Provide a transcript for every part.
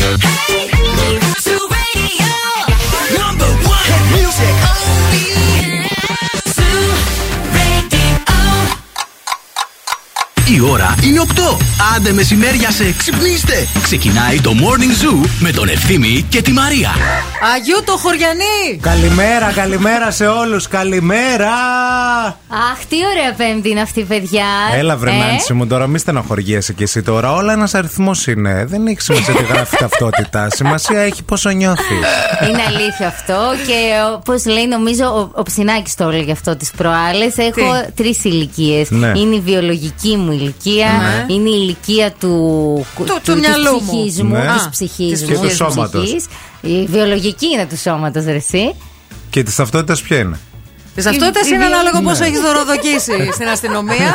Hey! Η ώρα είναι 8. Άντε μεσημέρια σε ξυπνήστε. Ξεκινάει το Morning Zoo με τον Ευθύμη και τη Μαρία. Αγίου το χωριανή! Καλημέρα, καλημέρα σε όλους, καλημέρα! Αχ, τι ωραία πέμπτη είναι αυτή, παιδιά. Έλα βρε Ε, Νάνση μου, τώρα μη στενοχωριέσαι κι εσύ τώρα. Όλα ένας αριθμός είναι. Δεν έχει σημασία τι γράφει ταυτότητα. Σημασία έχει πόσο νιώθεις. Είναι αλήθεια αυτό. Και όπω λέει, νομίζω ο, ο Ψινάκης το έλεγε αυτό τις προάλλες. Έχω τρεις ηλικίες. Ναι. Είναι η βιολογική μου ηλικία, είναι η ηλικία του, Του- του μυαλού μου. της ψυχής μου. Ναι. Της ψυχής Της μου, και του της σώματος. ψυχής. Η βιολογική είναι του σώματος, ρε εσύ. Και της ταυτότητας ποια είναι; Της ταυτότητα η- είναι η- ανάλογο ναι. πόσο έχεις δωροδοκίσει στην αστυνομία.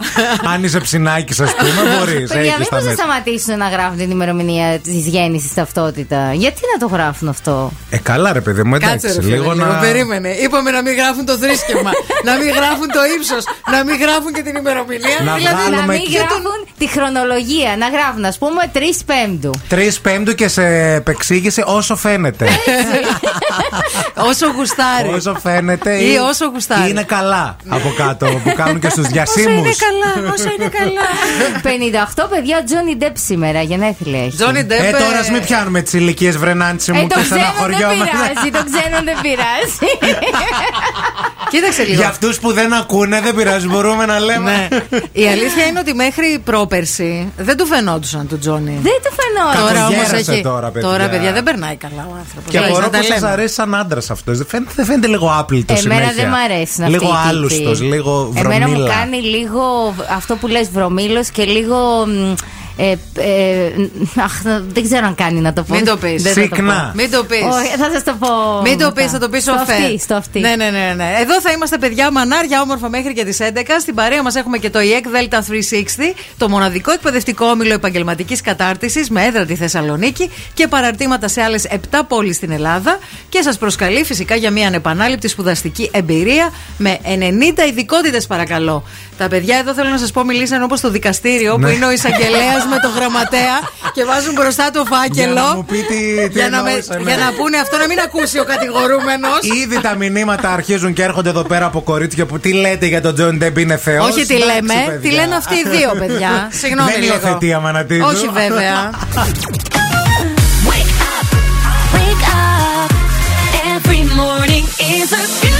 Αν είσαι ψινάκι, ας πούμε, μπορείς. Παιδιά, Έχεις μήπω τα θα μέτρα. σταματήσουν να γράφουν την ημερομηνία της γέννησης ταυτότητας. Γιατί να το γράφουν αυτό; Ε, καλά, ρε παιδί μου, Κάτσε εντάξει. ρε φίλε, λίγο λίγο, να. περίμενε. Είπαμε να μην γράφουν το θρήσκευμα, να μην γράφουν το ύψος, να μην γράφουν και την ημερομηνία. Να δηλαδή, βγάλουμε να μην και γράφουν τη χρονολογία. Να γράφουν, ας πούμε, 3 Πέμπτου. Τρεις πέμπτου και σε επεξήγηση όσο φαίνεται. όσο γουστάρει. όσο φαίνεται. Ή όσο γουστάρει. Είναι καλά από κάτω που κάνουν και στους Όσο διασύμους. είναι καλά, όσο είναι καλά. 58 παιδιά Τζόνι Ντεπ σήμερα, γενέθλια έχει. Τζόνι Ντεπ. Ε, τώρα ας μην πιάνουμε τις ηλικίες βρενάντσι Ε, μου το και ξένο δεν στεναχωριόμαστε. πειράζει, το ξένο δεν πειράζει. Κοίταξε λίγο. Για αυτούς που δεν ακούνε, δεν πειράζει, μπορούμε να λέμε. Ναι. Η αλήθεια είναι ότι μέχρι πρόπερση δεν του φαινόντουσαν του Τζόνι. δεν του φαινόταν. Τώρα όμως Κακογέρασε έχει. τώρα, παιδιά. παιδιά, δεν περνάει καλά ο άνθρωπος. Και απορώ πω σας αρέσει σαν άντρας αυτός. Δεν φαίνεται, δεν φαίνεται λίγο άπλητος Εμένα συνέχεια. Δεν μ' αρέσουν αυτοί Λίγο οι τύποι. άλουστος, λίγο Εμένα μου βρωμίλα. κάνει λίγο αυτό που λες βρωμίλος και λίγο... μ, Ε, ε, αχ, δεν ξέρω αν κάνει να το πω. Μην το πεις. Δεν θα το Σήκνα. Μην το πεις. πω. Όχι, θα σας το πω. Μην το μετά. πεις, θα το πεις στο ο αυτή, στο αυτή. Ναι, ναι, ναι, ναι. Εδώ θα είμαστε παιδιά μανάρια όμορφα μέχρι και τις 11. Στην παρέα μας έχουμε και το EEC Delta 360, το μοναδικό εκπαιδευτικό όμιλο επαγγελματικής κατάρτισης με έδρα τη Θεσσαλονίκη και παραρτήματα σε άλλες 7 πόλεις στην Ελλάδα. Και σας προσκαλεί φυσικά για μια ανεπανάληπτη σπουδαστική εμπειρία με 90 ειδικότητες, παρακαλώ. Τα παιδιά εδώ θέλω να σας πω μιλήσαν όπως στο δικαστήριο που Ναι. είναι ο εισαγγελέας με το γραμματέα και βάζουν μπροστά το φάκελο. Για να μου πει τι- τι για να, με- εννοούσε, ναι. για να πούνε αυτό να μην ακούσει ο κατηγορούμενος. Ήδη τα μηνύματα αρχίζουν και έρχονται εδώ πέρα από κορίτσια που τι λέτε για τον Τζόνι Ντεπ είναι Θεός. Όχι τι λέμε, τι λένε αυτοί οι δύο παιδιά. Συγγνώμη Δεν λίγο. υιοθετεί Αμανατίδου. Όχι βέβαια. Wake up, wake up. Every morning is a beautiful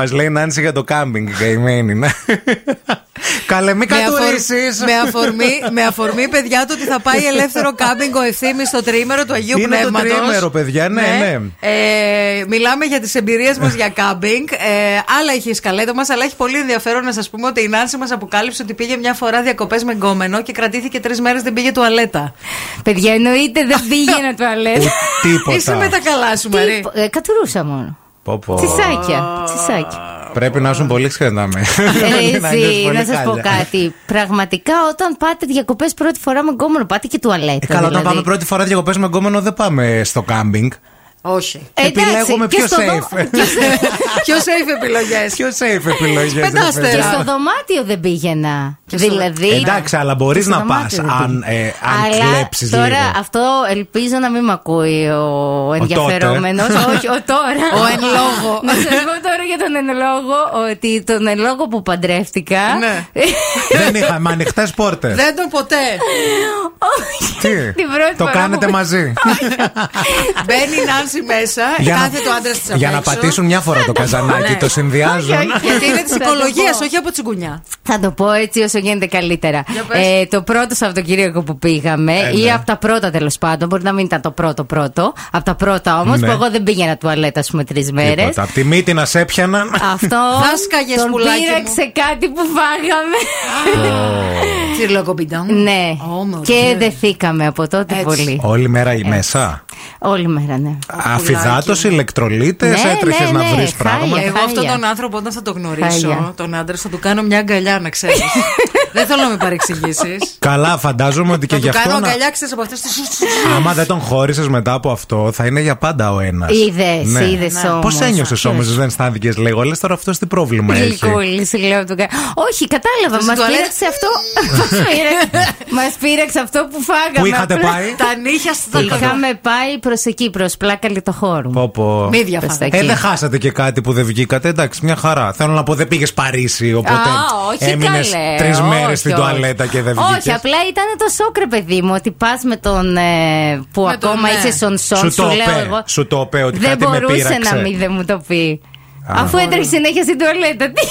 Μας λέει η Νάνση για το κάμπινγκ, καημένη. ναι. Καλέ, μην Με, αφορ- κατουρίσεις. με, αφορμή, με αφορμή, παιδιά, το ότι θα πάει ελεύθερο κάμπινγκ ο ευθύνη στο τρίμερο του Αγίου Είναι το Πνεύματος. τρίμερο, παιδιά, ναι, ναι. Ε, μιλάμε για τις εμπειρίες μας για κάμπινγκ. Ε, άλλα έχει η σκαλέτα μας, αλλά έχει πολύ ενδιαφέρον να σας πούμε ότι η Νάνση μας αποκάλυψε ότι πήγε μια φορά διακοπές με γκόμενο και κρατήθηκε τρεις μέρες δεν πήγε τουαλέτα. Παιδιά, εννοείται δεν πήγαινα τουαλέτα. Ου- Τίποτα. Είσαι με τα καλά σου, Μαρή. Τι- ε, Κατουρούσα μόνο. Πω, πω. Τσισάκια. Τσισάκια. Πρέπει να ήσουν πολύ ξενάμε. Ρε, Να νιώσεις εσύ, πολύ να σας πω χάλια. κάτι. Πραγματικά, όταν πάτε διακοπές πρώτη φορά με γκόμενο, πάτε και τουαλέτα. Ε, καλά, όταν δηλαδή. πάμε πρώτη φορά διακοπές με γκόμενο, δεν πάμε στο κάμπινγκ. Όχι. Εντάξει, Επιλέγουμε και πιο στο δω- safe. Πιο safe επιλογές. Πιο safe επιλογές. Πεντάστε. Και στο δωμάτιο δεν πήγαινα. δηλαδή. Εντάξει, αλλά μπορείς και στο να πας δωμάτιο δεν αν, πήγαινα. ε, αν Αλλά κλέψεις Τώρα λίγο. αυτό ελπίζω να μην με ακούει ο ενδιαφερόμενος. Όχι, ο τώρα. Ο εν λόγω. Να σας πω τώρα για τον εν λόγω ότι τον εν λόγω που παντρεύτηκα. Ναι. Δεν είχαμε ανοιχτές πόρτες. Δεν τον ποτέ. Όχι. Τι, Την πρώτη το φορά κάνετε που- μαζί; Μπαίνει η Νάνση μέσα, Για να- κάθεται ο άντρας της Για να πατήσουν μια φορά το καζανάκι, το συνδυάζουν. Όχι, όχι. Γιατί είναι της Θα το οικολογία, πω. όχι από τσιγκουνιά. Θα το πω έτσι όσο γίνεται καλύτερα. Για πες. Ε, το πρώτο Σαββατοκύριακο που πήγαμε, Ε, ή ναι. από τα πρώτα τέλος πάντων, μπορεί να μην ήταν το πρώτο πρώτο, από τα πρώτα όμως, Ναι. που εγώ δεν πήγαινα τουαλέτα, ας πούμε, τρεις μέρες. Τίποτα. Απ' τη μύτη να σε έπιαναν. Αυτό Δάσκαγες, τον πουλάκι πήραξε κάτι που φάγαμε. Τσιρλοκομπιντόν. ναι. Ω, μωρέ. και δεθήκαμε από τότε Έτσι. πολύ. Όλη μέρα η μέσα; Όλη μέρα, ναι. Αφιδάτωση, ηλεκτρολίτες, Ναι, έτρεχες ναι, να ναι, βρεις χάλια. πράγματα. Εγώ αυτόν Χάλια. τον άνθρωπο όταν θα το γνωρίσω, Χάλια. τον άντρα, θα του κάνω μια αγκαλιά να ξέρεις. Δεν θέλω να με παρεξηγήσεις. Καλά, φαντάζομαι ότι και Θα γι' του αυτό. κάνω να- αγκαλιά, ξέρεις από αυτές τι. Άμα δεν τον χώρισες μετά από αυτό, θα είναι για πάντα ο ένας. Είδες, είδες όμως. Πώς ένιωσες όμως, δεν αισθάνθηκες λίγο, λες τώρα αυτό τι πρόβλημα έχει; Γλυκούλη, λέω του κα- Όχι, κατάλαβα. Στην Μας τουαλέτα. πήραξε αυτό. Μας πήραξε αυτό που φάγαμε. Πού είχατε Απλά- πάει; Τα νύχια στο Είχαμε πάει προς εκεί, προς πλάκα λιτοχώρου. Πω, πω. Μύδια Προς τα φάγατε. Ε, εκεί. δεν χάσατε και κάτι που δεν βγήκατε. Εντάξει, μια χαρά. Θέλω να πω, δεν πήγες Παρίσι, οπότε Α, όχι έμεινες καλέ. τρεις όχι, μέρες στην όχι. τουαλέτα και δεν βγήκες. Όχι, απλά ήταν το σόκρε, παιδί μου, ότι πας με τον. ε, που Με τον, ακόμα ναι. είσαι σον σον, Σου σου, το λέω είπε, εγώ. σου το είπε ότι δεν κάτι με μπορούσε πείραξε. να μην δεν μου το πει. Α. Αφού έτρεχε συνέχεια στην τουαλέτα. Τι.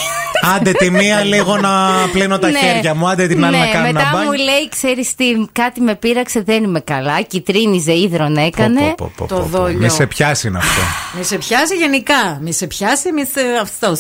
Άντε τη μία λίγο να πλύνω τα Ναι. χέρια μου, άντε την άλλη ναι, να κάνω μετά ένα μου μπάνι. λέει, ξέρεις τι, κάτι με πείραξε, δεν είμαι καλά. Κιτρίνιζε, ίδρον έκανε. Πω, πω, πω, Το πω, πω. δόλιο. Μη σε πιάσει είναι αυτό. Μη σε πιάσει γενικά. Μη σε πιάσει, μη σε αυτό.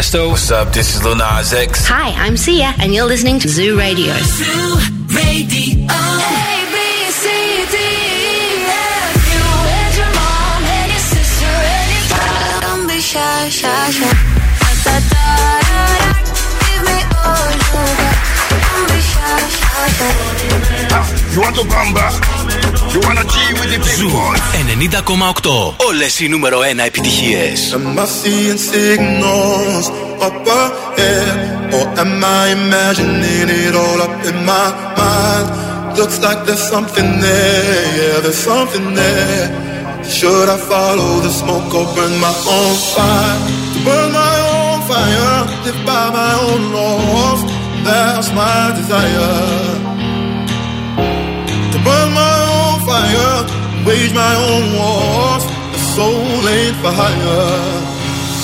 Tiesto. What's up? This is Lil Nas X. Hi, I'm Sia, and you're listening to Zoo Radio. Zoo Radio. A, B, C, D, F. You and your mom and your sister and your Don't be shy, shy, shy. Da, da, da, da, da. Give me all you got. Don't be shy, shy, shy. You want to bamba? You wanna G with the big Ζου boys? 90,8. Όλες οι νούμερο 1 επιτυχίες. Am I seeing signals up ahead? Or am I imagining it all up in my mind? Looks like there's something there, yeah, there's something there. Should I follow the smoke or burn my own fire? To burn my own fire, live by my own laws. That's my desire. Wage my own wars. The soul ain't for hire.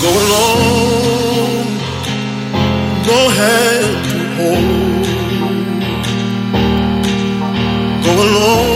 Go alone, no hand to hold. Go alone,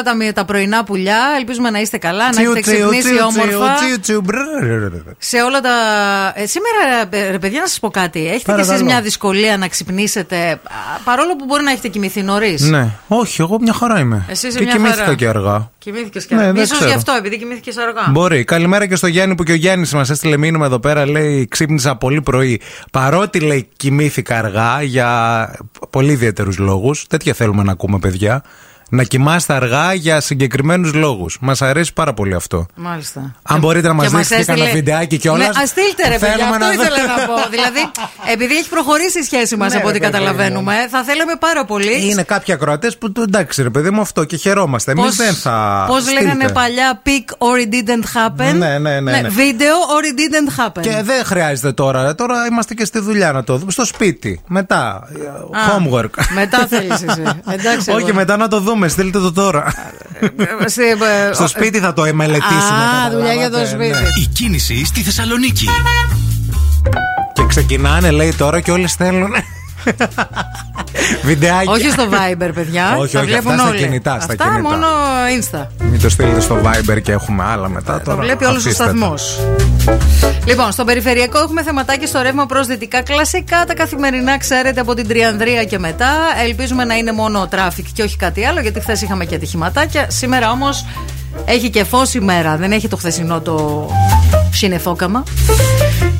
όλα τα, τα πρωινά πουλιά. Ελπίζουμε να είστε καλά, να έχετε ξυπνήσει όμορφα. Σε όλα τα. Ε, σήμερα, ε, ρε παιδιά, να σας πω κάτι. Έχετε κι εσείς Παρακαλώ. μια δυσκολία να ξυπνήσετε, α, παρόλο που μπορεί να έχετε κοιμηθεί νωρίς; Ναι, όχι, εγώ μια χαρά είμαι. Εσύ είσαι και μια κοιμήθηκα χαρά. και αργά. Κοιμήθηκες και Ναι, αργά. δεν Ίσως ξέρω. γι' αυτό, επειδή κοιμήθηκες αργά. Μπορεί. Καλημέρα και στο Γιάννη που και ο Γιάννης μας έστειλε μήνυμα εδώ πέρα. Λέει: Ξύπνησα πολύ πρωί. Παρότι λέει κοιμήθηκα αργά για πολύ ιδιαίτερους λόγους. Τέτοια θέλουμε να ακούμε, παιδιά. Να κοιμάστε αργά για συγκεκριμένους λόγους. Μας αρέσει πάρα πολύ αυτό. Μάλιστα. Αν μπορείτε να μας Και δείξετε έστειλε- κανένα βιντεάκι κιόλας, Ναι, ας στείλτε ρε παιδιά, θέλουμε αυτό να ήθελα δούμε. να πω. δηλαδή, επειδή έχει προχωρήσει η σχέση μας Ναι, από ό,τι ρε παιδί καταλαβαίνουμε, θα θέλαμε πάρα πολύ. Είναι κάποιοι ακροατές που του εντάξει, ρε παιδί μου, αυτό και χαιρόμαστε. Εμείς δεν θα. Πώς στείλτε. λέγανε παλιά, pick or it didn't happen. Ναι, ναι, ναι, ναι. Video or it didn't happen. Και δεν χρειάζεται τώρα. Τώρα είμαστε και στη δουλειά να το δούμε. Στο σπίτι. Μετά. Α, homework. Μετά θέλεις εσύ. Εντάξει, Όχι, εγώ. μετά να το δούμε. Στείλτε το τώρα. Σε, ε, Στο σπίτι θα το μελετήσουμε. Α, δουλειά για το καταλάβατε, σπίτι. ναι. Η κίνηση στη Θεσσαλονίκη. Και ξεκινάνε, λέει τώρα και όλοι στέλνουν. Βιντεάκι. Όχι στο Viber, παιδιά. Όχι, τα όχι, βλέπουν αυτά στα όλοι. κινητά, στα Αυτά κινητά. μόνο Insta. Μην το στείλετε στο Viber και έχουμε άλλα μετά. Το Τώρα βλέπει όλος ο αφήστε τα. σταθμός. Λοιπόν, στο περιφερειακό έχουμε θεματάκι στο ρεύμα προς δυτικά. Κλασικά τα καθημερινά, ξέρετε, από την Τριανδρία και μετά. Ελπίζουμε να είναι μόνο traffic και όχι κάτι άλλο, γιατί χθες είχαμε και ατυχηματάκια. Σήμερα όμως έχει και φως ημέρα, δεν έχει το χθεσινό το συννεφόκαμα.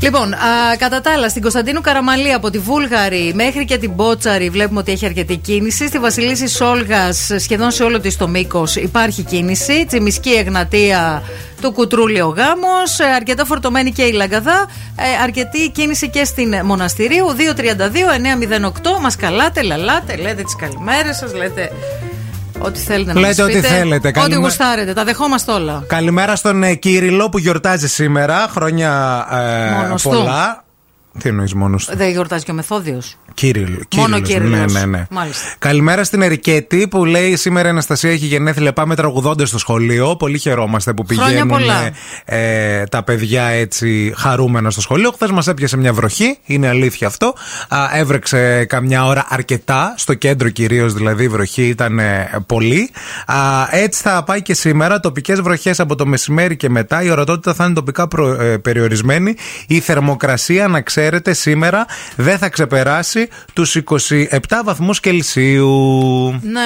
Λοιπόν, α, κατά τα άλλα, στην Κωνσταντίνου Καραμαλή από τη Βούλγαρη μέχρι και την Μπότσαρη βλέπουμε ότι έχει αρκετή κίνηση. Στη Βασιλίσσης Όλγας, σχεδόν σε όλο της το μήκος υπάρχει κίνηση. Τσιμισκή Εγνατεία, του κουτρούλιο γάμος. Ε, αρκετά φορτωμένη και η Λαγκαδά. Ε, αρκετή κίνηση και στην Μοναστηρίου. 232-908. Μας καλάτε, λαλάτε, λέτε τις καλημέρες σας, λέτε Ό,τι θέλετε να Λέτε. Ό,τι θέλετε. Ό,τι γουστάρετε. Τα δεχόμαστε όλα. Καλημέρα στον ε, Κύριλο που γιορτάζει σήμερα. Χρόνια ε, πολλά. Τι εννοείς μόνος του; Δεν γιορτάζει και ο Μεθόδιος. Κύριλ. Μόνο Κύριλ. Ναι, ναι, ναι, ναι. Μάλιστα. Καλημέρα στην Ερικέτη που λέει σήμερα η Αναστασία έχει γενέθλια. Πάμε τραγουδώντας στο σχολείο. Πολύ χαιρόμαστε που πηγαίνουν ε, τα παιδιά έτσι χαρούμενα στο σχολείο. Χθες μας έπιασε μια βροχή. Είναι αλήθεια αυτό. Α, έβρεξε καμιά ώρα αρκετά. Στο κέντρο κυρίως δηλαδή η βροχή ήταν ε, πολύ. Α, έτσι θα πάει και σήμερα. Τοπικές βροχές από το μεσημέρι και μετά. Η ορατότητα θα είναι τοπικά προ, ε, περιορισμένη. Η θερμοκρασία να ξέρει ξέρετε, σήμερα δεν θα ξεπεράσει τους 27 βαθμούς Κελσίου. Ναι.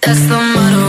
That's the motto.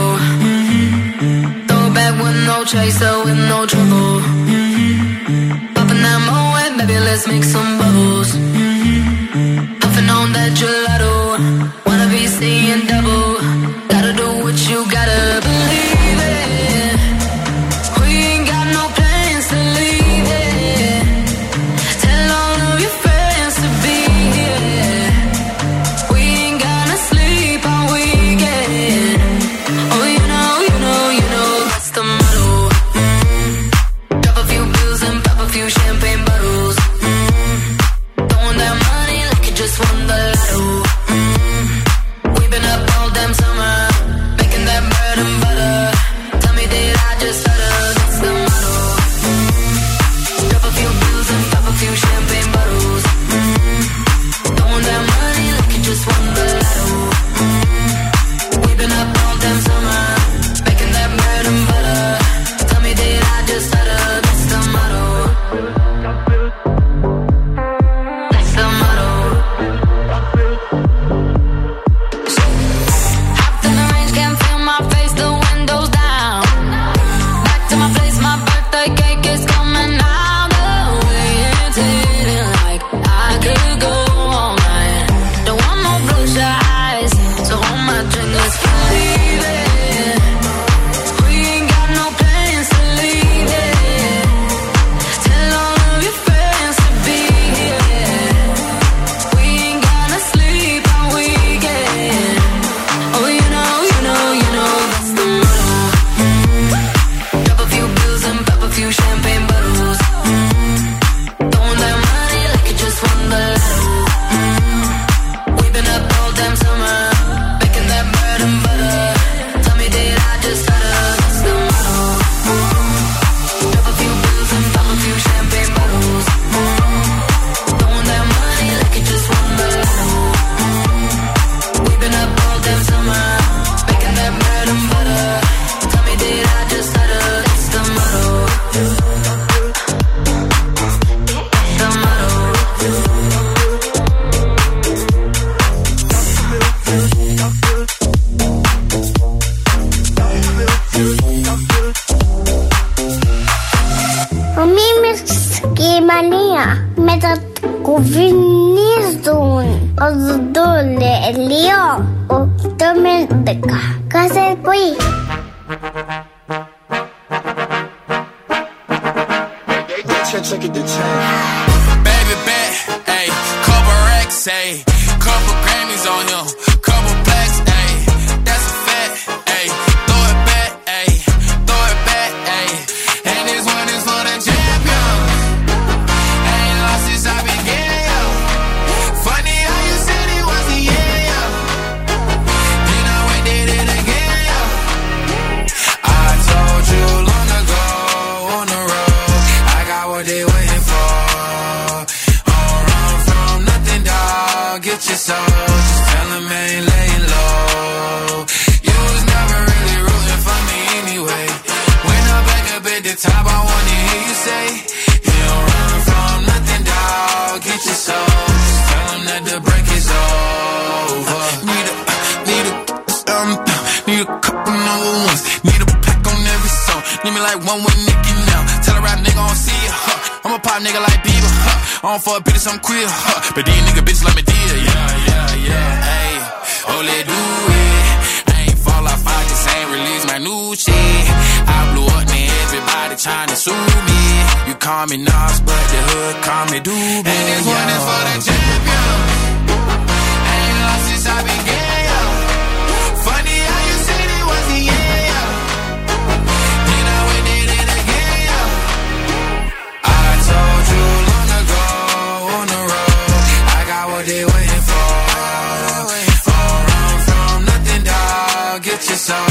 is so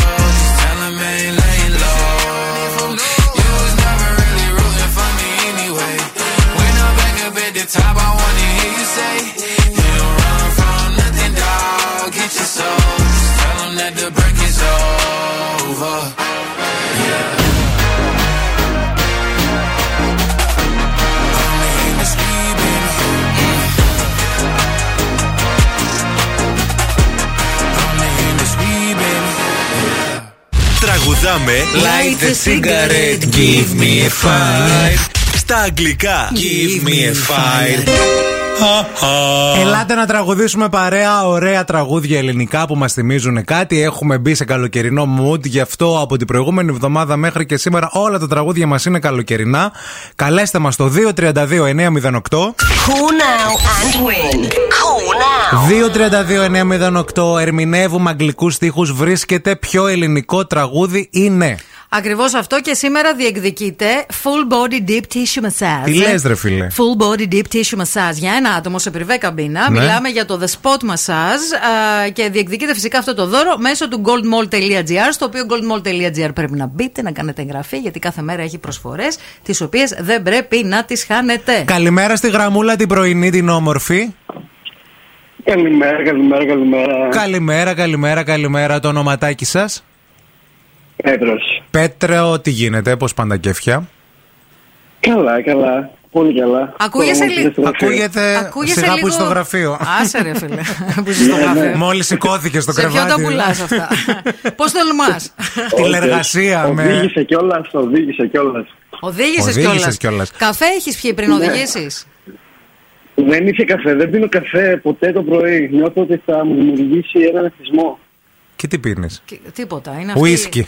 top, I wanna hear you say, You don't run from nothing, dog. Get your soul, just tell 'em that the break is over. Yeah. Only in the speed, baby. Only in the speed, baby. Τραγουδάμε Light the cigarette, give me a fire. Στα αγγλικά Give me a fire Ελάτε να τραγουδήσουμε παρέα ωραία τραγούδια ελληνικά που μας θυμίζουν κάτι. Έχουμε μπει σε καλοκαιρινό mood, γι' αυτό από την προηγούμενη εβδομάδα μέχρι και σήμερα όλα τα τραγούδια μας είναι καλοκαιρινά. Καλέστε μας στο 232-908. Call now and win. Call now. 232-908. Ερμηνεύουμε αγγλικούς στίχους Βρίσκεται ποιο ελληνικό τραγούδι είναι. Ακριβώς αυτό και σήμερα διεκδικείται full body deep tissue massage. Τι λες, ρε φίλε; Full body deep tissue massage για ένα άτομο σε πριβέ καμπίνα. Ναι. Μιλάμε για το The Spot Massage α, και διεκδικείται φυσικά αυτό το δώρο μέσω του goldmall.gr. Στο οποίο goldmall.gr πρέπει να μπείτε, να κάνετε εγγραφή, γιατί κάθε μέρα έχει προσφορές, τις οποίες δεν πρέπει να τις χάνετε. Καλημέρα στη γραμμούλα την πρωινή την όμορφη. Καλημέρα, καλημέρα, καλημέρα. Καλημέρα, καλημέρα, καλημέρα. Το ονοματάκι σας. Πέτρος. Πέτρο, τι γίνεται, πώς πάνε τα κέφια; Καλά, καλά. Πολύ καλά. Ακούγεσαι Τώρα λίγο. στο γραφείο. Ακούγεται Ακούγεσαι σιγά που λίγο- είσαι στο γραφείο. Άσε ρε φίλε. που είσαι στο Ναι, ναι. γραφείο. Μόλις σηκώθηκε στο Σε ποιον κρεβάτι. τα πουλάς αυτά; Πώς τολμάς; Τηλεργασία με. Οδήγησε κιόλας, οδήγησε κιόλας. Οδήγησες Οδήγησες κιόλας. κιόλας. Καφέ έχεις πιει πριν Ναι. οδηγήσεις; Δεν είχε καφέ, δεν πίνω καφέ ποτέ το πρωί. Νιώθω ότι θα μου δημιουργήσει έναν εθισμό. Και τι πίνεις; Τίποτα. Είναι αυτή. Ουίσκι.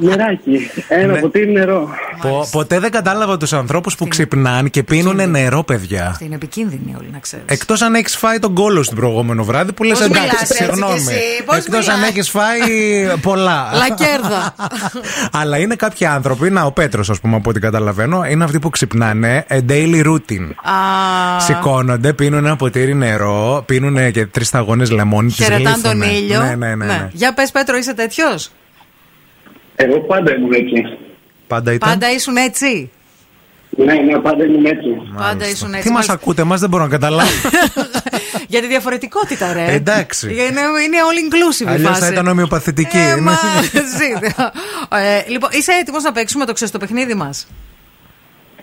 νεράκι, νεράκι. Ένα Ναι. ποτήρι νερό. Πο- ποτέ δεν κατάλαβα τους ανθρώπους που ξυπνάνε και πίνουν νερό, παιδιά. Αυτή είναι επικίνδυνη όλοι να ξέρεις. Εκτός αν έχεις φάει τον κόλο στην προηγούμενο βράδυ που λες Πώς εντάξει, μιλάς έτσι κι συγγνώμη. εσύ, πώς Εκτός αν μιλάς. έχεις φάει πολλά. Λακέρδα. Αλλά είναι κάποιοι άνθρωποι, να ο Πέτρος, ας πούμε, από ό,τι καταλαβαίνω, είναι αυτοί που ξυπνάνε a daily routine. Α, Σηκώνονται, πίνουν ένα ποτήρι νερό, πίνουν και τρεις σταγόνες λεμόνι. τις Χαιρετάν τον γλύφουνε. ήλιο. Ναι, ναι, ναι. ναι. Για πες, Πέτρο, είσαι τέτοιος; Εγώ πάντα ήμουν έτσι. Πάντα ήταν; Πάντα ήσουν έτσι; Ναι, ναι, πάντα ήμουν έτσι. Πάντα ήσουν έτσι. Τι μας Μάλιστα. ακούτε, εμάς δεν μπορώ να καταλάβω. Για τη διαφορετικότητα, ρε. Εντάξει. Είναι, είναι all inclusive η Αλλιώς φάση. θα ήταν ομοιοπαθητική. Ε, Είναι- μαζί. ε, λοιπόν, είσαι έτοιμος να παίξουμε το ξέρεις το παιχνίδι μας;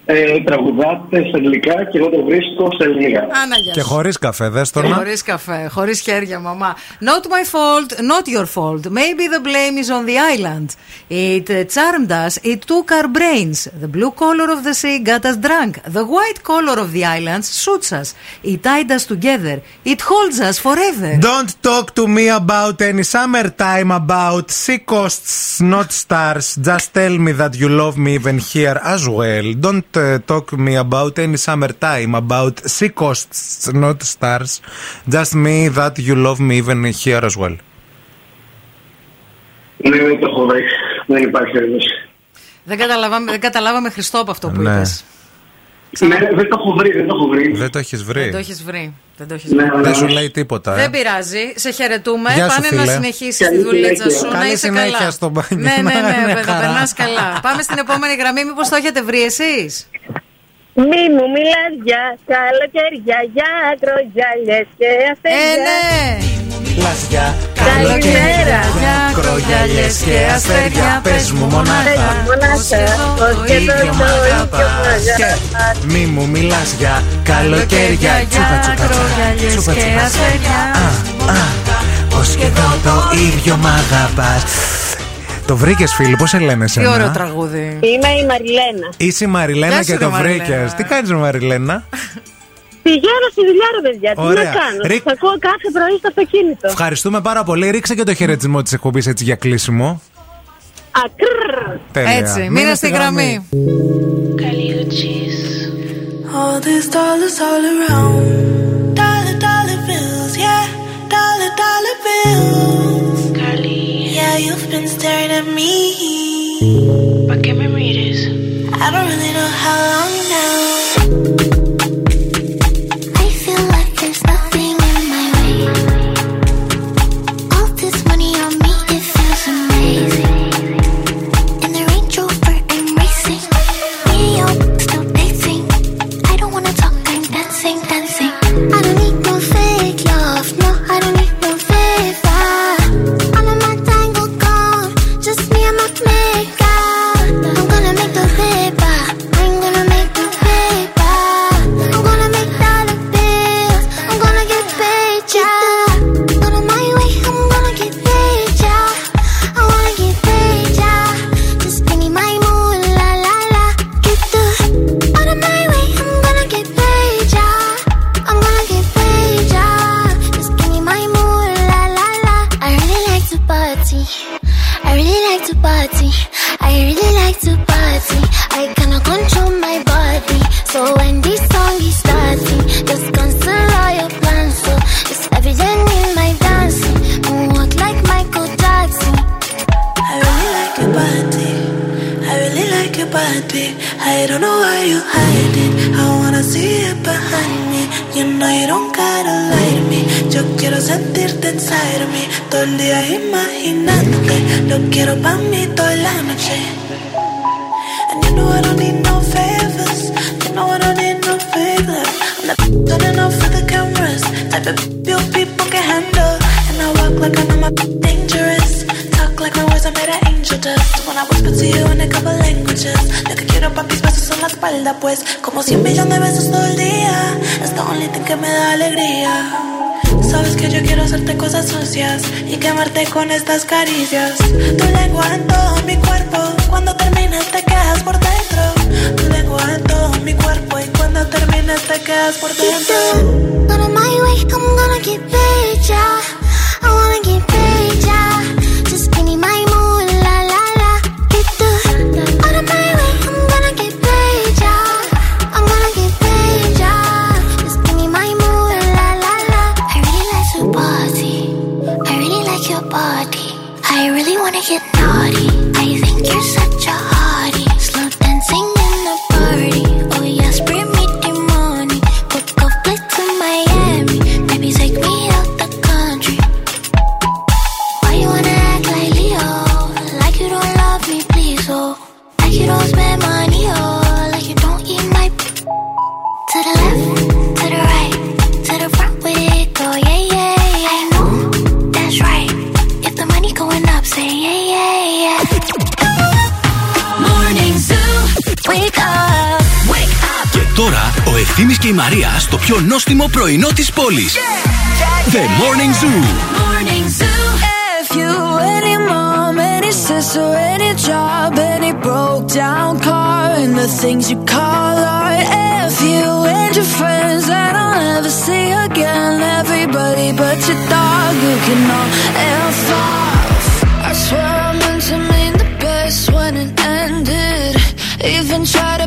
Ε, τραγουδάτε στα αγγλικά και εγώ το βρίσκω στα ελληνικά. Άναγια. Και χωρί καφέ, δε το να. Χωρί καφέ, χωρί χέρια, μαμά. Not my fault, not your fault. Maybe the blame is on the island. It uh, charmed us, it took our brains. The blue color of the sea got us drunk. The white color of the islands suits us. It tied us together. It holds us forever. Don't talk to me about any summertime about sea coasts, not stars. Just tell me that you love me even here as well. Don't uh, talk me about any summertime about sea coasts, not stars. Just me that you love me even here as well. Ναι, δεν το έχω βρει. Δεν υπάρχει περίπτωση. Δεν καταλάβαμε, δεν καταλάβαμε Χριστό από αυτό που Ναι. είπες. Ναι, δεν το έχω βρει, δεν το έχω βρει. Δεν το έχεις Δεν το βρει. έχεις βρει. Δεν το έχεις Ναι, βρει. Δεν σου λέει τίποτα, Δεν ε. πειράζει. Σε χαιρετούμε. Γεια σου, Πάνε να φίλε. συνεχίσει Καλή τη δουλίτσα συνέχεια. σου. Να Καλή είσαι συνέχεια καλά. στο μπάνιο. Ναι, ναι, Να ναι. είναι Θα χαρά. περνά καλά. Πάμε στην επόμενη γραμμή. Μήπως το έχετε βρει εσείς; Μη μου μιλάς για καλοκαίρια, για ακρογιαλιές και Ε, αστέρια. ναι. Λασιά, Καλημέρα. Για κρογιαλιές και αστέρια. Πες μου μονάχα. Μονάχα, ως και το ίδιο μ' αγαπάς. αγαπάς. Μη μου μιλάς για καλοκαίρια Τσούπα τσούπα τσούπα κρογιαλιές Τσούπα και τσούπα αστέρια. Πως και εδώ το ίδιο μ' αγαπάς Το βρήκες φίλοι, πώς σε λένε Τι ωραίο εσένα τραγούδι. Είμαι η Μαριλένα. Είσαι η Μαριλένα Γεια σου, και ρε το Μαριλένα. βρήκες Τι κάνεις με Μαριλένα; Πηγαίνω στη δουλειά ρε παιδιά, τι Ωραία. να κάνω; Ρίκ- Σας ακούω κάθε πρωί στο αυτοκίνητο. Ευχαριστούμε πάρα πολύ Ρίξε και το χαιρετισμό της εκπομπής έτσι για κλείσιμο Ακρρρ. Τέλεια. Έτσι, μείνε στη γραμμή. All these dollars all around. Dollar, dollar bills, yeah. Dollar, dollar bills. Yeah, you've been staring at me. But give me readers. I don't really know how long now. I don't know why you hide it. I wanna see it behind me. You know you don't gotta lie to me. Yo quiero sentirte inside of me. Todo el día imaginándote. Lo quiero pa' mí toda la noche. And you know I don't need no favors. You know I don't need no favors. I'm not turning off for the cameras. Type of you people can handle. And I walk like I know my dangerous. Talk like my words are made of dust. When I whisper to you in a couple languages. Lo que quiero pa' mis besos en la espalda, pues. Como cien millones de besos todo el día. Es the only thing que me da alegría. Sabes que yo quiero hacerte cosas sucias y quemarte con estas caricias. Tu lengua en todo mi cuerpo, cuando termines te quedas por dentro. Tu lengua en todo mi cuerpo y cuando termines te quedas por dentro. Out of my way, I'm gonna get yeah. I wanna get gotta get down. Ευθύμης και η Μαρία στο πιο νόστιμο πρωινό της πόλης. The Morning Zoo. Morning Zoo. If you any mom, any sister, any job, any broke down car, and the things you call art. If you and your friends that I'll never see again, everybody but your dog, you can all F off. I swear I meant to mean the best when it ended. Even tried to bite my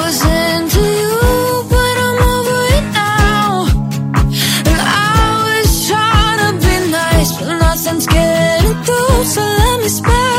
nothing's getting through. So let me spell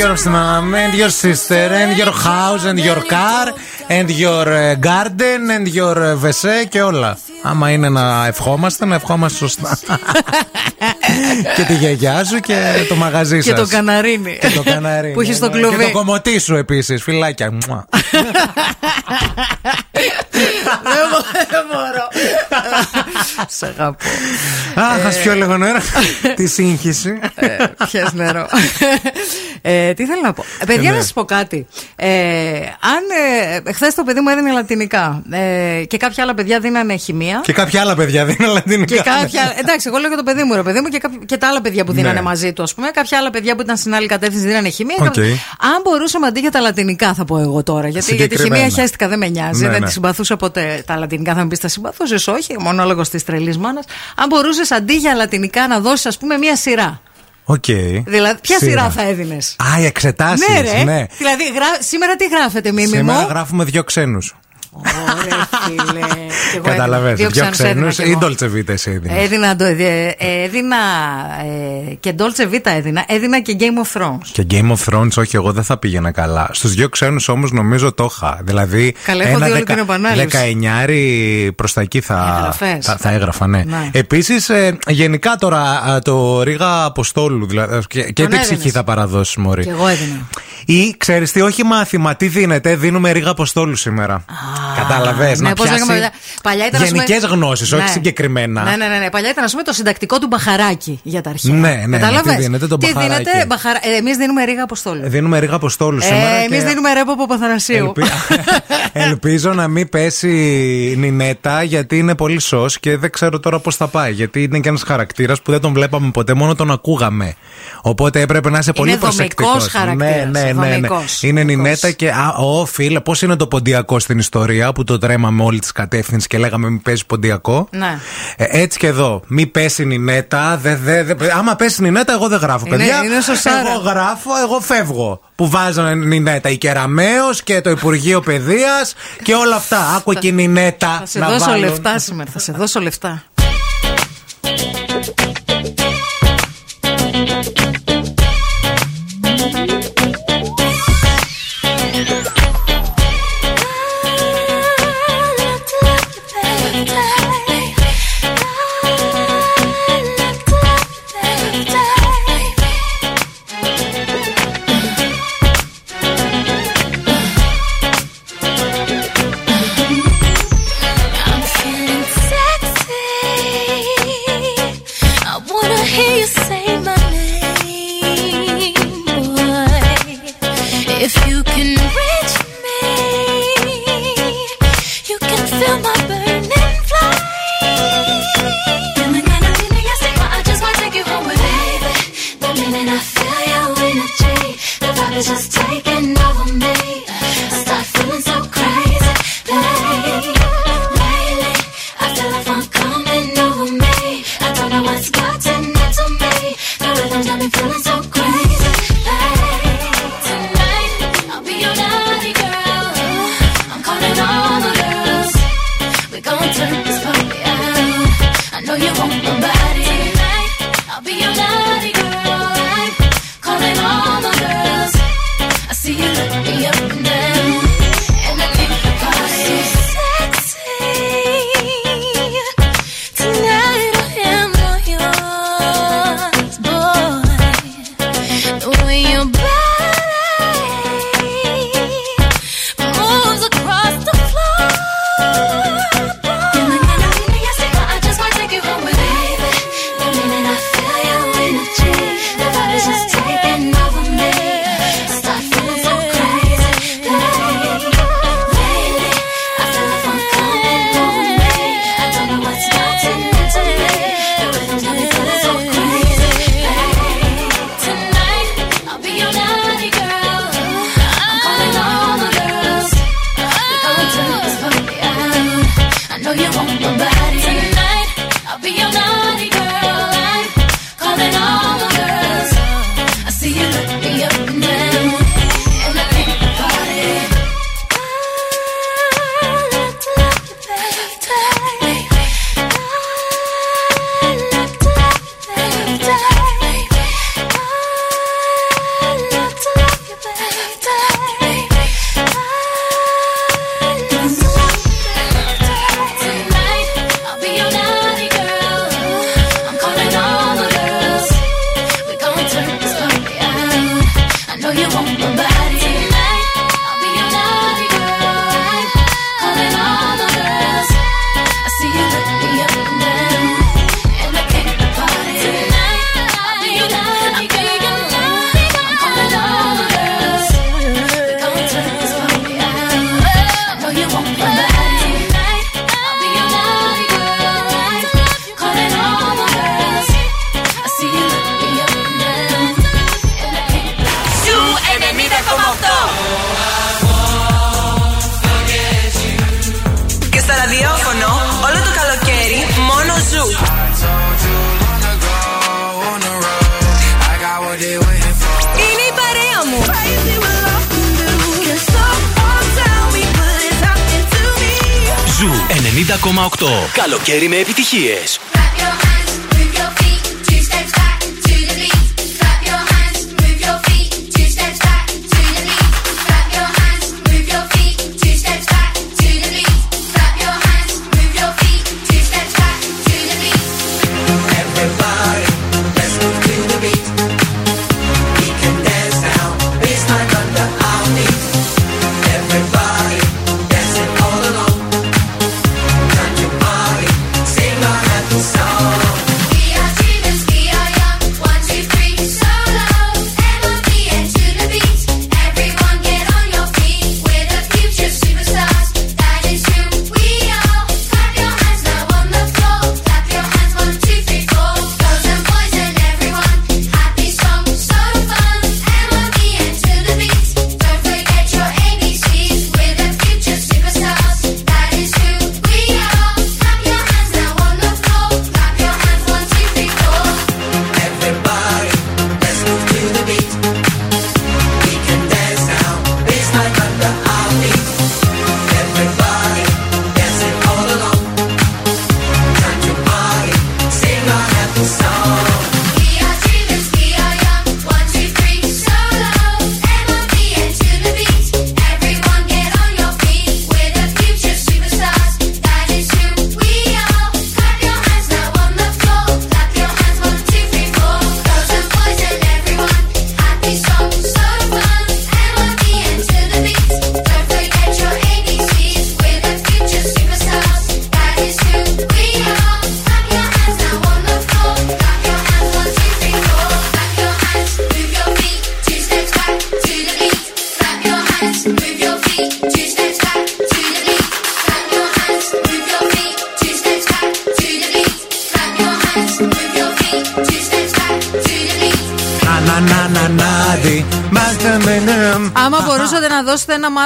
your mom and your sister and your house and your car and your uh, garden and your uh, βεσέ και όλα. Άμα είναι να ευχόμαστε, να ευχόμαστε σωστά. και τη γιαγιά σου και το μαγαζί Και σας. το καναρίνι. Και το καναρίνι. Που έχεις στο ναι. κλουβί. Και το κομμωτή σου επίσης. Φιλάκια. Μουα. Δεν μπο- δεν μπορώ. Σε αγαπώ. Αχ, ας πιω λίγο νερό. Τη σύγχυση. Πιες νερό. Ε, τι θέλω να πω. Ε, Παιδιά, ναι. να σας πω κάτι. Ε, αν ε, χθες το παιδί μου έδινε λατινικά ε, και κάποια άλλα παιδιά δίνανε χημεία. Και κάποια άλλα παιδιά δίναν λατινικά. Και κάποια. Εντάξει, εγώ λέω για το παιδί μου, ρε παιδί μου, και, κάποι- και τα άλλα παιδιά που δίνανε Ναι. μαζί του, ας πούμε. Κάποια άλλα παιδιά που ήταν στην άλλη κατεύθυνση δίνανε χημεία. Οκ. Κάποια- Αν μπορούσαμε αντί για τα λατινικά, θα πω εγώ τώρα. Γιατί για τη Συγκεκριμένα. χημεία χέστηκα, δεν με νοιάζει. Ναι, δεν ναι. τη συμπαθούσα ποτέ. Τα λατινικά θα μου πεις τα συμπαθούσες, όχι. Μονόλογος της τρελής μάνας. Αν μπορούσες αντί για λατινικά να δώσεις, ας πούμε, μία σειρά. Οκ. Δηλαδή, ποια σειρά, θα έδινες; Α, οι εξετάσεις. Ναι, ρε. Δηλαδή, γρα- σήμερα τι γράφετε, Μίμη Σήμερα μου; γράφουμε δύο ξένους. Ωραία, φίλε. Κι εγώ Καταλαβαίνετε. έδινα. Δύο ξένους έδινα ξένου κι ή εγώ. Dolce Vita εσύ έδινες; Έδινα, το- ε, έδινα ε, και Dolce Vita έδινα. Έδινα και Game of Thrones. Και Game of Thrones, όχι, εγώ δεν θα πήγαινα καλά. Στους δύο ξένους όμως νομίζω το είχα. Δηλαδή. Καλά, έχω δει όλη την επανάληψη. Δεκαεννιάρι προς τα εκεί θα, Έγραφες. θα, θα έγραφα, ναι. Ναι. Επίσης, γενικά τώρα α, το Ρίγα Αποστόλου, δηλαδή. Και, και Τον τι έδινες. ψυχή θα παραδώσει, Μωρή; Και εγώ έδινα. Ή ξέρεις τι, όχι μάθημα, τι δίνεται, δίνουμε Ρίγα Αποστόλου σήμερα. Κατάλαβες. Ναι, να πώς λέγαμε παλιά. πιάσει Παλιά ήταν, ας πούμε- γενικές γνώσεις, όχι Ναι. συγκεκριμένα. Ναι, ναι, ναι, ναι. Παλιά ήταν, ας πούμε, το συντακτικό του μπαχαράκι για τα αρχαία. Ναι, ναι, ναι, Κατάλαβες; τι δίνεται, το Τι μπαχαράκι; δίνεται, μπαχαρα... ε, εμείς δίνουμε ρίγα αποστόλου. Δίνουμε Ρίγα Αποστόλου σήμερα. Ε, και- εμείς δίνουμε ρέπο από Παθανασίου. Ελπι- Ελπίζω να μην πέσει η Νινέτα γιατί είναι πολύ σο και δεν ξέρω τώρα πώς θα πάει. Γιατί είναι και ένας χαρακτήρας που δεν τον βλέπαμε ποτέ, μόνο τον ακούγαμε. Οπότε έπρεπε να είσαι πολύ δομικός προσεκτικός. χαρακτήρας, Ναι, ναι, ναι, ναι. δομικός, Είναι Νινέτα και. Α, ο φίλε, πώς είναι το ποντιακό στην ιστορία; ιστορία που το τρέμαμε όλη της κατεύθυνσης και λέγαμε μην παίζεις ποντιακό. Ναι. Ε, έτσι και εδώ. Μην πέσει η νέτα. Δε, δε, δε, άμα πέσει η νέτα, εγώ δεν γράφω, παιδιά. Είναι εγώ γράφω, εγώ φεύγω. Που βάζανε η νέτα. Η Κεραμαίο και το Υπουργείο Παιδείας και όλα αυτά. Άκου εκείνη η νέτα. Θα σε δώσω βάλουν. λεφτά σήμερα. Θα σε δώσω λεφτά. मेरी में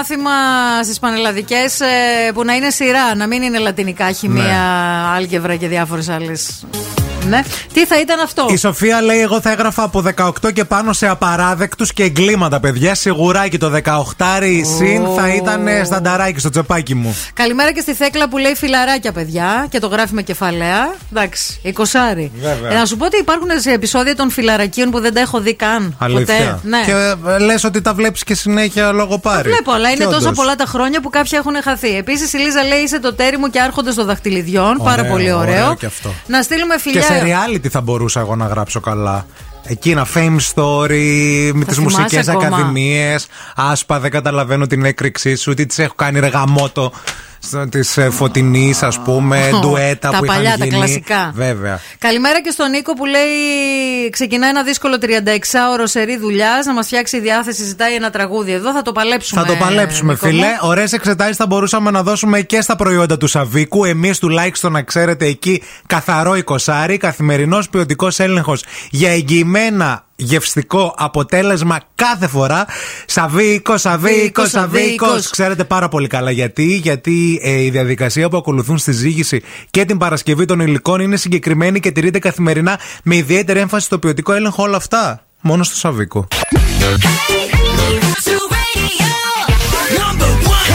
μάθημα στις πανελλαδικές που να είναι σειρά, να μην είναι λατινικά, χημεία, Ναι. άλγευρα και διάφορες άλλες. Ναι. Τι θα ήταν αυτό; Η Σοφία λέει: Εγώ θα έγραφα από 18 και πάνω σε απαράδεκτους και εγκλήματα, παιδιά. Σιγουράκι το 18 συν θα ήταν ε, στανταράκι στο τσεπάκι μου. Καλημέρα και στη Θέκλα που λέει φιλαράκια, παιδιά. Και το γράφει με κεφαλαία. Εντάξει, 20. Βέβαια. Ε, να σου πω ότι υπάρχουν σε επεισόδια των φιλαρακίων που δεν τα έχω δει καν. Αλήθεια. Ποτέ. Ναι. Και λες ότι τα βλέπεις και συνέχεια λόγω πάρει. Βλέπω, αλλά είναι Και τόσα όντως. πολλά τα χρόνια που κάποια έχουν χαθεί. Επίσης η Λίζα λέει είσαι το τέρι μου και άρχοντα των δαχτυλιδιών. Πάρα Ωραίο, πολύ ωραίο. ωραίο και αυτό. Να στείλουμε φιλιά. Και σε reality θα μπορούσα εγώ να γράψω καλά. Εκείνα, fame story, με τις θυμάσαι μουσικές ακόμα; ακαδημίες. Άσπα, δεν καταλαβαίνω την έκρηξή σου, τι της έχω κάνει ρεγαμότο της φωτεινής, ας πούμε, Ω, ντουέτα τα που είχαν παλιά, τα γίνει. κλασικά. Βέβαια. Καλημέρα και στον Νίκο που λέει: Ξεκινά ένα δύσκολο 36ωρο σερή δουλειάς να μας φτιάξει η διάθεση. Ζητάει ένα τραγούδι. Εδώ θα το παλέψουμε. Θα το παλέψουμε, Νίκο μου. φίλε. Ωραίες εξετάσεις θα μπορούσαμε να δώσουμε και στα προϊόντα του Σαβίκου. Εμείς τουλάχιστον να ξέρετε εκεί καθαρό εικοσάρι, καθημερινός ποιοτικός έλεγχος για εγγυημένα γευστικό αποτέλεσμα κάθε φορά. Σαβίκο, Σαβίκο, Σαβίκος, Σαβίκος. Σαβίκος. Ξέρετε πάρα πολύ καλά γιατί. Γιατί ε, η διαδικασία που ακολουθούν στη ζήγηση και την παρασκευή των υλικών είναι συγκεκριμένη και τηρείται καθημερινά με ιδιαίτερη έμφαση στο ποιοτικό έλεγχο όλα αυτά. Μόνο στο Σαβίκο. Number one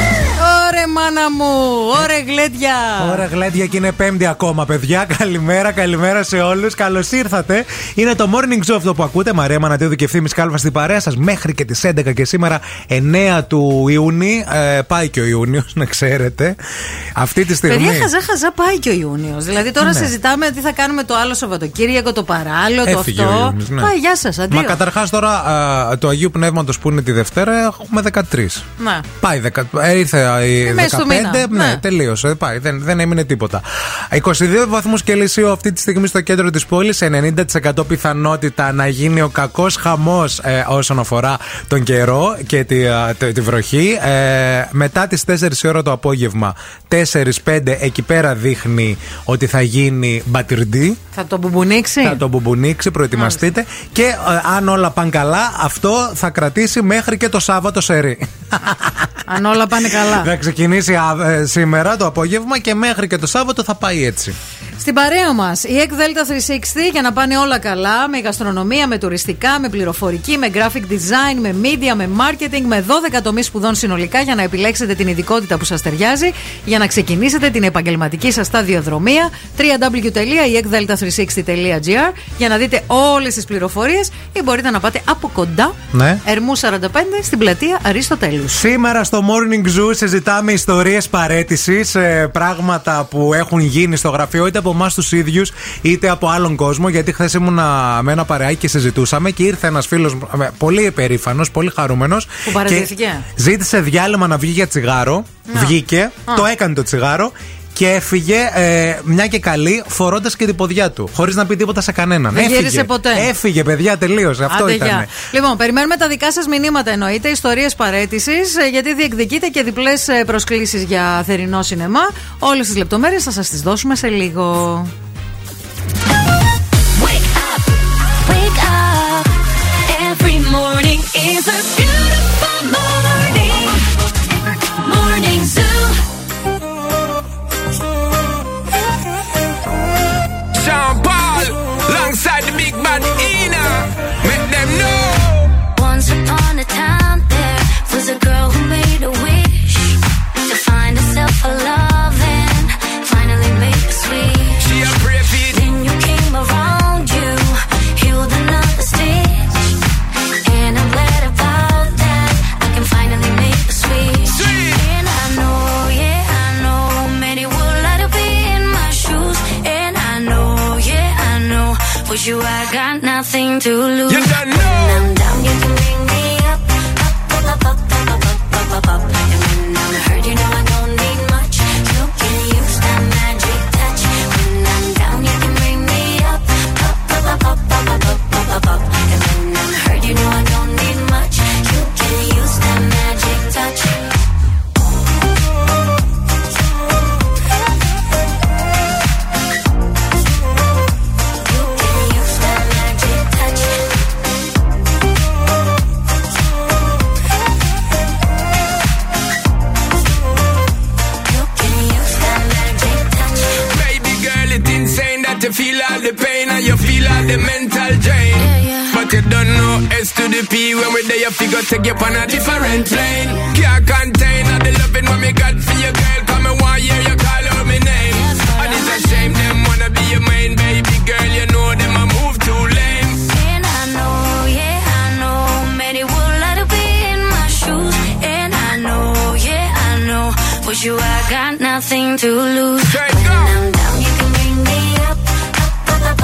Ωρε μάνα μου, ωρε γλέντια. Ωραία, γλέντια και είναι πέμπτη ακόμα, παιδιά. Καλημέρα, καλημέρα σε όλους. Καλώς ήρθατε. Είναι το morning show αυτό που ακούτε. Μαρία Μανατίδου και ευθύνη Κάλβα στην παρέα σας μέχρι και τις 11 και σήμερα 9 του Ιούνιου. Ε, πάει και ο Ιούνιος, να ξέρετε. Αυτή τη στιγμή. Παιδιά, χαζά χαζά πάει και ο Ιούνιος. Δηλαδή τώρα Ναι. συζητάμε τι θα κάνουμε το άλλο Σαββατοκύριακο, το παράλληλο, το Έφυγε αυτό. ο Ιούνιος, ναι. Πάει, γεια σας, αντίο. Μα καταρχάς τώρα α, το Αγίου Πνεύματος που είναι τη Δευτέρα έχουμε 13. Να. Πάει, δεκα, ε, ήρθε η Ε, μέσα στο 15, μήνα. ναι, Ναι. τελείωσε. Πάει, δεν, δεν έμεινε τίποτα. 22 βαθμούς Κελσίου αυτή τη στιγμή στο κέντρο της πόλης. 90% πιθανότητα να γίνει ο κακός χαμός ε, όσον αφορά τον καιρό και τη, α, τη, τη βροχή. Ε, μετά τις 4 η ώρα το απόγευμα, 4-5 εκεί πέρα δείχνει ότι θα γίνει μπατυρντή. Θα το μπουμπουνίξει; Θα το μπουμπουνίξει, προετοιμαστείτε. Και ε, αν όλα πάνε καλά, αυτό θα κρατήσει μέχρι και το Σάββατο σερί. Αν όλα πάνε καλά. θα ξεκινήσει α, ε, σήμερα το απόγευμα και μέχρι και το Σάββατο θα πάει έτσι. Στην παρέα μας η ΕΚ Delta 360 για να πάνε όλα καλά με γαστρονομία, με τουριστικά, με πληροφορική, με graphic design, με media, με marketing, με 12 τομείς σπουδών συνολικά για να επιλέξετε την ειδικότητα που σας ταιριάζει, για να ξεκινήσετε την επαγγελματική σας σταδιοδρομία. www.ekdelta360.gr για να δείτε όλες τις πληροφορίες ή μπορείτε να πάτε από κοντά. Ναι. Ερμού 45 στην πλατεία Αρίστοτέλου. Σήμερα στο Morning Zoo συζητάμε ιστορίες παρέτησης, ε, πράγματα που έχουν γίνει στο γραφείο είτε από εμάς τους ίδιους είτε από άλλον κόσμο. Γιατί χθες ήμουνα με ένα παρεάκι και συζητούσαμε και ήρθε ένας φίλος πολύ υπερήφανο, πολύ χαρούμενος. Που παρατηρήθηκε. Ζήτησε διάλειμμα να βγει για τσιγάρο. Να. Βγήκε, Α. το έκανε το τσιγάρο. Και έφυγε ε, μια και καλή φορώντας και την ποδιά του. Χωρίς να πει τίποτα σε κανέναν. Δεν έφυγε. γύρισε ποτέ. Έφυγε, παιδιά, τελείωσε. Αυτό Άντε, ήταν. γεια. Λοιπόν, περιμένουμε τα δικά σας μηνύματα εννοείται, ιστορίες παρέτησης, γιατί διεκδικείτε και διπλές προσκλήσεις για θερινό σινεμά. Όλες τις λεπτομέρειες θα σας τις δώσουμε σε λίγο. Wake up. Every morning is a told you I got nothing to lose. You got no. When I'm down, you can bring me up, up, up, up, up, up, up, up, up, up. And when I'm hurt, you know I don't need much. You can use that magic touch. When I'm down, you can bring me up, up, up, up, up, up, up, up, up, up. To feel all the pain and you feel all the mental drain. But you don't know S to the P when we're there, you figure take you on a different plane. Can't contain all the loving what me got for your girl. Come and one year you call out my name. And it's a shame them wanna be your main baby girl. You know them a move too lame. And I know, yeah, I know, many would like to be in my shoes. And I know, yeah, I know, with you I got nothing to lose. When I'm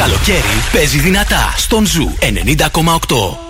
καλοκαίρι παίζει δυνατά στον Ζου 90,8.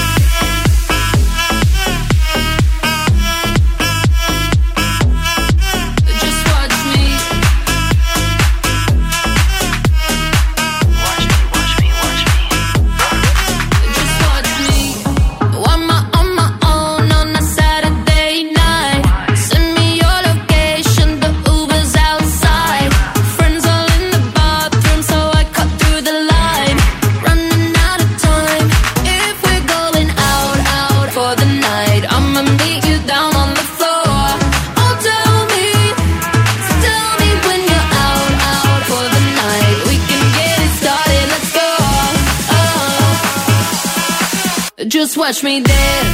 touch me there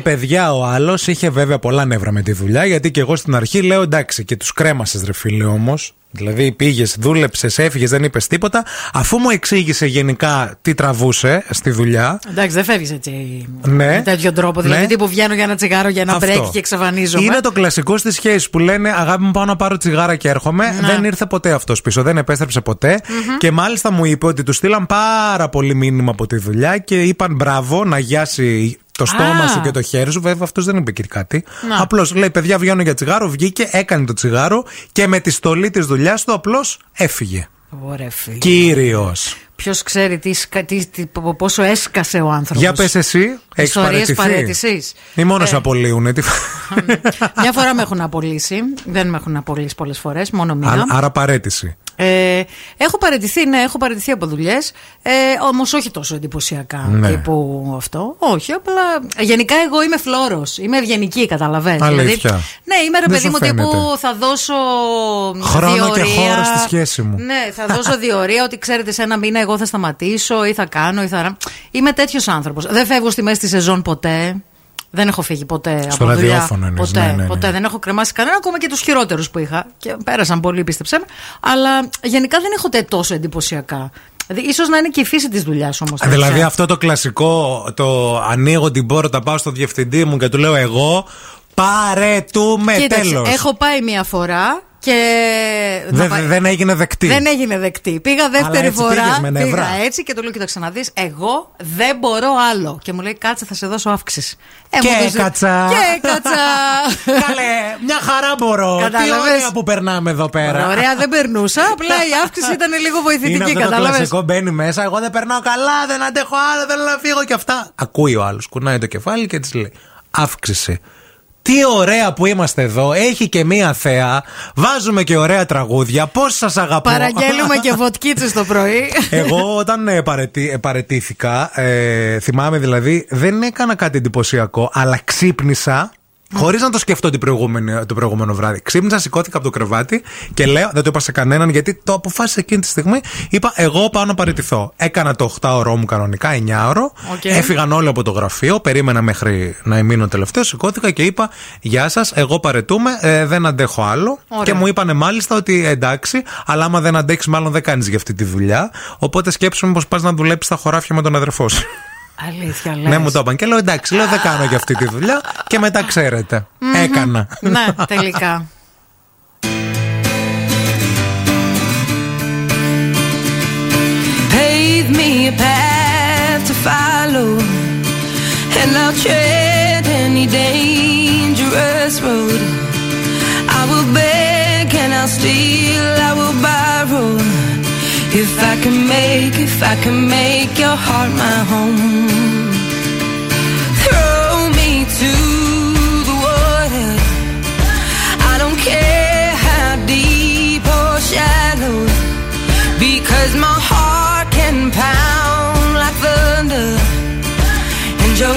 Πήγε παιδιά ο άλλος, είχε βέβαια πολλά νεύρα με τη δουλειά, γιατί και εγώ στην αρχή λέω εντάξει και τους κρέμασες ρε φίλε όμως. Δηλαδή πήγες, δούλεψες, έφυγες, δεν είπες τίποτα. Αφού μου εξήγησε γενικά τι τραβούσε στη δουλειά. Εντάξει, δεν φεύγεις έτσι. Ναι. Με τέτοιο τρόπο. Δηλαδή, Ναι. τύπου βγαίνω για ένα τσιγάρο, για ένα Αυτό. break και εξαφανίζομαι. Είναι το κλασικό στις σχέσεις που λένε Αγάπη μου, πάω να πάρω τσιγάρα και έρχομαι. Ναι. Δεν ήρθε ποτέ αυτός πίσω, δεν επέστρεψε ποτέ. Και μάλιστα μου είπε ότι του στείλαν πάρα πολύ μήνυμα από τη δουλειά και είπαν μπράβο να γιάσει το στόμα Α. σου και το χέρι σου. Βέβαια, αυτός δεν είπε και κάτι. Να. Απλώς λέει: Παιδιά, βγαίνω για τσιγάρο. Βγήκε, έκανε το τσιγάρο και με τη στολή της δουλειάς του απλώς έφυγε. Ωραία, Κύριος. Ποιος ξέρει τι, σκα- τι, τι- πο- πόσο έσκασε ο άνθρωπος. Για πες εσύ, Έχεις Ιστορίες παραιτηθεί; παρέτησης. Ή μόνο Ε, σε απολύουνε. τι- Μια φορά με έχουν απολύσει. Δεν με έχουν απολύσει πολλές φορές, μόνο μία. Άρα- Άρα παρέτηση. Ε, έχω παραιτηθεί, ναι, έχω παραιτηθεί από δουλειές. Ε, Όμως όχι τόσο εντυπωσιακά Ναι. τύπου αυτό. Όχι, απλά. Γενικά εγώ είμαι φλόρος. Είμαι ευγενική, καταλαβαίνεις. Αλήθεια. ναι, είμαι ρε Δεν παιδί σου μου τύπου φαίνεται. θα δώσω. Χρόνο και διορία. χώρο στη σχέση μου. Ναι, θα δώσω διορία ότι ξέρετε σε ένα μήνα εγώ θα σταματήσω ή θα κάνω ή θα. Είμαι τέτοιος άνθρωπος. Δεν φεύγω στη μέση της σεζόν ποτέ. Δεν έχω φύγει ποτέ Στο από δουλειά. ραδιόφωνο εννοείς, Ποτέ, ναι, ναι, ναι. ποτέ. Δεν έχω κρεμάσει κανένα, ακόμα και τους χειρότερους που είχα. Και πέρασαν πολύ, πίστεψέ με. Αλλά γενικά δεν έχω τε- τόσο εντυπωσιακά. Δηλαδή, ίσως να είναι και η φύση της δουλειάς όμως. Δηλαδή αυτό το κλασικό, το ανοίγω την πόρτα, πάω στο διευθυντή μου και του λέω εγώ παρετούμε Κοίταξε, τέλος. έχω πάει μία φορά και. να Δεν, πάει- δεν έγινε δεκτή. Δεν έγινε δεκτή. Πήγα δεύτερη Αλλά έτσι φορά. πήγες με νευρά. πήγα έτσι και του λέω: Κοίταξε να δεις, εγώ δεν μπορώ άλλο. Και μου λέει: Κάτσε, θα σε δώσω αύξηση. Ε, Και μου έδωσε- έκατσα. Και έκατσα. Καλέ, μια χαρά μπορώ. Τι Κατάλαβες; ωραία που περνάμε εδώ πέρα. Ωραία, δεν περνούσα. Απλά η αύξηση ήταν λίγο Είναι βοηθητική, αυτό το κατάλαβες; κλασικό μπαίνει μέσα. Εγώ δεν περνάω καλά, δεν αντέχω άλλο, θέλω να φύγω και αυτά. Ακούει ο άλλος, κουνάει το κεφάλι και της λέει: Αύξηση. Τι ωραία που είμαστε εδώ. Έχει και μία θέα. Βάζουμε και ωραία τραγούδια. Πώς σας αγαπώ. Παραγγέλνουμε και βοτκίτσες το πρωί. Εγώ όταν ε, παραιτή- ε, παραιτήθηκα, ε, θυμάμαι δηλαδή, δεν έκανα κάτι εντυπωσιακό, αλλά ξύπνησα. Χωρίς να το σκεφτώ την προηγούμενη, το προηγούμενο βράδυ. Ξύπνησα, σηκώθηκα από το κρεβάτι και λέω, δεν το είπα σε κανέναν γιατί το αποφάσισα εκείνη τη στιγμή. Είπα, εγώ πάω να παραιτηθώ. Έκανα το 8ωρό μου κανονικά, 9ωρο. Οκ. Έφυγαν όλοι από το γραφείο. Περίμενα μέχρι να μείνω τελευταίο. Σηκώθηκα και είπα, Γεια σας, εγώ παρετούμε, ε, δεν αντέχω άλλο. Ωραία. Και μου είπανε μάλιστα ότι εντάξει, αλλά άμα δεν αντέχει, μάλλον δεν κάνεις για αυτή τη δουλειά. Οπότε σκέψουμε πω πας να δουλέψεις στα χωράφια με τον αδερφό σου. Αλήθεια, λες. ναι, μου το είπαν. Και λέω εντάξει, λέω δεν κάνω για αυτή τη δουλειά. Και μετά ξέρετε. Μμμ. Έκανα. Ναι, τελικά. pave me a path to follow, and I'll tread any dangerous road. I will beg and I'll steal, I will borrow. If I can make, if I can make your heart my home. Throw me to the water. I don't care how deep or shallow. Because my heart can pound like thunder. And your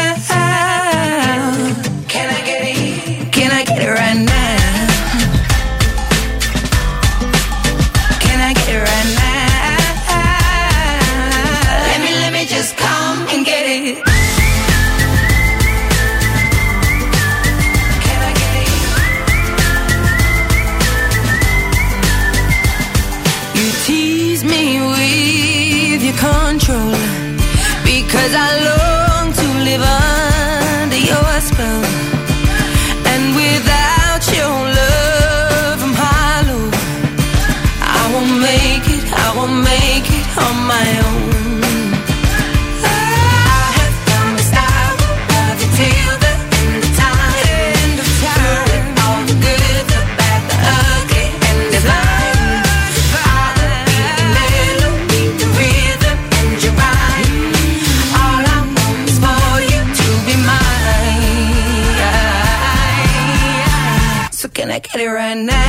Get it right now?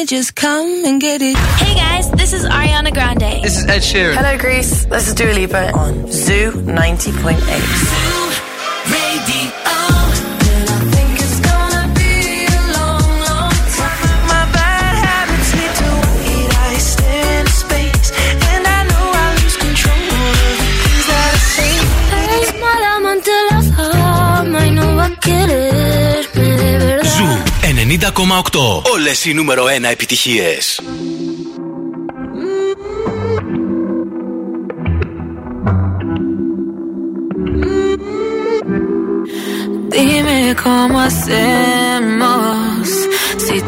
Me just come and get it. Hey guys, this is Ariana Grande. This is Ed Sheeran. Hello, Greece. This is Dua Lipa on Zoo 90.8. 90,8. Όλες οι νούμερο 1 επιτυχίες. Dime cómo hacemos.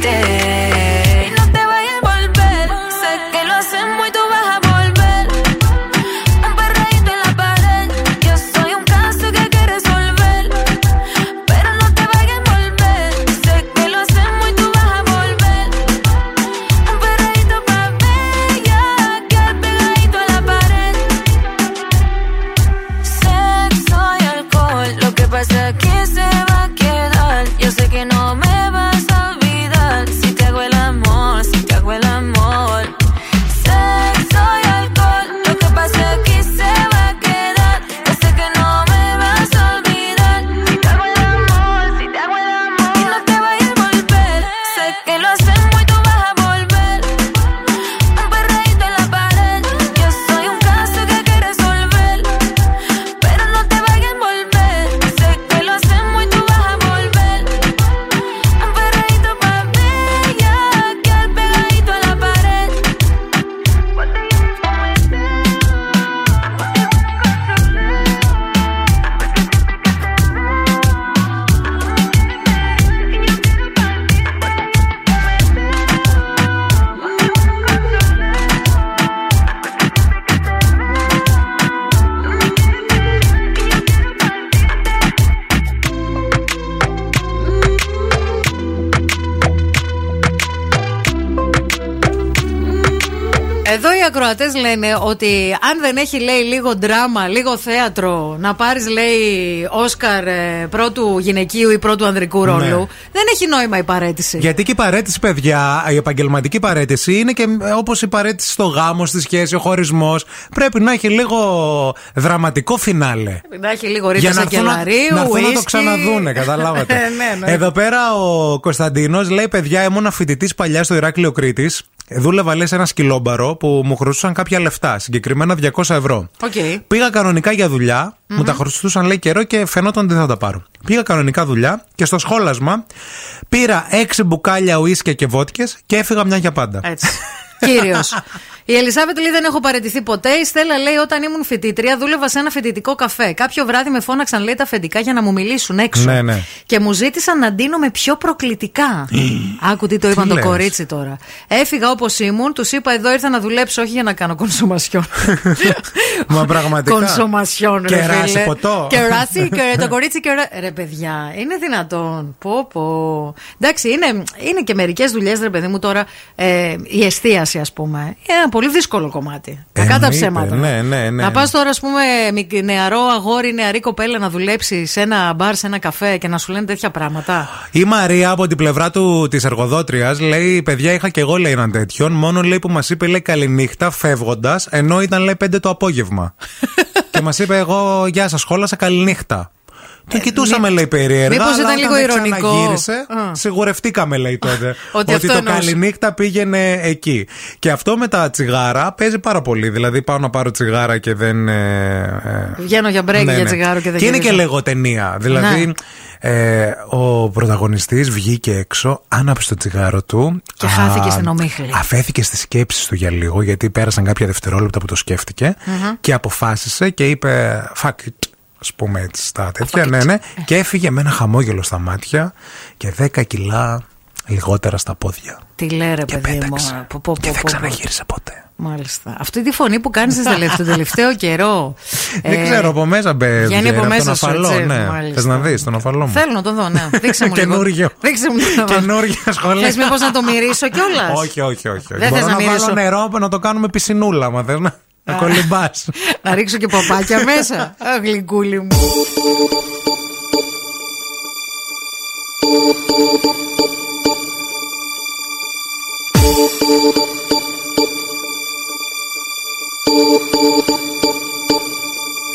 te ότι αν δεν έχει λέει λίγο δράμα, λίγο θέατρο, να πάρεις λέει Όσκαρ ε, πρώτου γυναικείου ή πρώτου ανδρικού ρόλου, Ναι. δεν έχει νόημα η παρέτηση. Γιατί και η παρέτηση, παιδιά, η επαγγελματική παρέτηση είναι και όπως η παρέτηση στο γάμο, στη σχέση, ο χωρισμός. Πρέπει να έχει λίγο δραματικό φινάλε. Να έχει λίγο ρίτσα να έρθουν να- Σακελαρίου, να έρθουν να το ουίσκι. ξαναδούνε, καταλάβατε. ναι, ναι. Εδώ πέρα ο Κωνσταντίνος λέει: Παιδιά, ήμουν φοιτητής παλιά στο Ηράκλειο Κρήτης. Δούλευα, λέει, σε ένα σκυλόμπαρο που μου χρωστούσαν κάποια λεφτά, συγκεκριμένα 200 ευρώ. Οκ. Πήγα κανονικά για δουλειά, μου τα χρωστούσαν λέει καιρό και φαινόταν ότι δεν θα τα πάρω. Πήγα κανονικά δουλειά και στο σχόλασμα πήρα 6 μπουκάλια ουίσκια και βότκες και έφυγα μια για πάντα. Έτσι. Κύριος. Η Ελισάβετ λέει δεν έχω παραιτηθεί ποτέ. Η Στέλλα λέει όταν ήμουν φοιτήτρια δούλευα σε ένα φοιτητικό καφέ. Κάποιο βράδυ με φώναξαν λέει τα αφεντικά για να μου μιλήσουν έξω. Ναι, ναι. Και μου ζήτησαν να ντύνομαι πιο προκλητικά. Άκου τι το είπαν Τι το λες; κορίτσι τώρα. Έφυγα όπως ήμουν, τους είπα εδώ ήρθα να δουλέψω, όχι για να κάνω κονσομασιόν. Μα πραγματικά. Κονσομασιόν, ρε Κεράσι φίλε. ποτό. Κεράσι, και το κορίτσι κερα... Ρε παιδιά, είναι δυνατόν. Πω, πω. Εντάξει, είναι, είναι και μερικές δουλειές, ρε παιδί μου τώρα. Ε, η εστίαση, ας πούμε. Είναι ένα πολύ δύσκολο κομμάτι. Κακά τα Εννοείται, ψέματα. ναι, ναι, ναι. Να πας τώρα, ας πούμε, μικ- νεαρό αγόρι, νεαρή κοπέλα να δουλέψει σε ένα μπαρ, σε ένα καφέ και να σου λένε τέτοια πράγματα. Η Μαρία από την πλευρά του της εργοδότριας λέει: Παιδιά, είχα και εγώ λέει έναν τέτοιον. Μόνο λέει που μας είπε λέει καληνύχτα φεύγοντας, ενώ ήταν λέει 5 το απόγευμα. και μας είπε: Εγώ, γεια σας, σχόλασα, καληνύχτα. Τον κοιτούσαμε, λέει περίεργα. Ε, μήπως αλλά ήταν όταν λίγο ηρωνικό. ξαναγύρισε, Α. σιγουρευτήκαμε, λέει τότε. Ότι αυτό το εννοούσε. καληνύχτα πήγαινε εκεί. Και αυτό με τα τσιγάρα παίζει πάρα πολύ. Δηλαδή, πάω να πάρω τσιγάρα και δεν. ε, ε, Βγαίνω για break ναι, για ναι. τσιγάρο και δεν Και είναι και γυρίζω. λεγοτενία. Δηλαδή, ε, ο πρωταγωνιστής βγήκε έξω, άναψε το τσιγάρο του. Και α, χάθηκε στην ομίχλη. Αφέθηκε στις σκέψεις του για λίγο, γιατί πέρασαν κάποια δευτερόλεπτα που το σκέφτηκε Μμμ. και αποφάσισε και είπε fuck it. Α πούμε έτσι στα τέτοια, ναι, ναι. Και έφυγε με ένα χαμόγελο στα μάτια και 10 κιλά λιγότερα στα πόδια. Τι λέει ρε παιδί μου. Πω, πω, Και δεν πω, πω. ξαναγύρισε ποτέ. Μάλιστα. Αυτή τη φωνή που κάνεις τον τελευταίο καιρό. Δεν ε, ξέρω, από μέσα μπε. βγαίνει βγαίνει, από τον μέσα σου, αφαλό, έτσι, ναι. μάλιστα. Θες να δεις τον αφαλό μου; Θέλω να τον δω, ναι. Δείξε μου λίγο. Καινούργιο. Δείξε μου το Καινούργια σχολεία. Θες μήπως να το μυρίσω κιόλας; Όχι, όχι, όχι. Δεν Μπορώ θες να να, μυρίσω. βάλω νερό να το κάνουμε πισινούλα, μα θες να, να κολυμπάς. Να ρίξω και παπάκια μέσα. Αχ, γλυκούλη μου.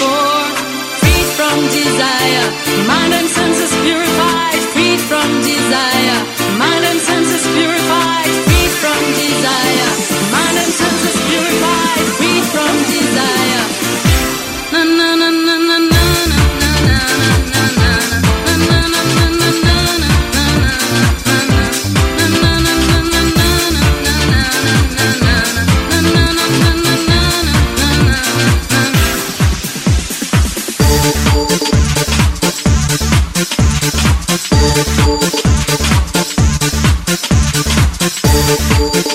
for, free from desire, mind and senses Thank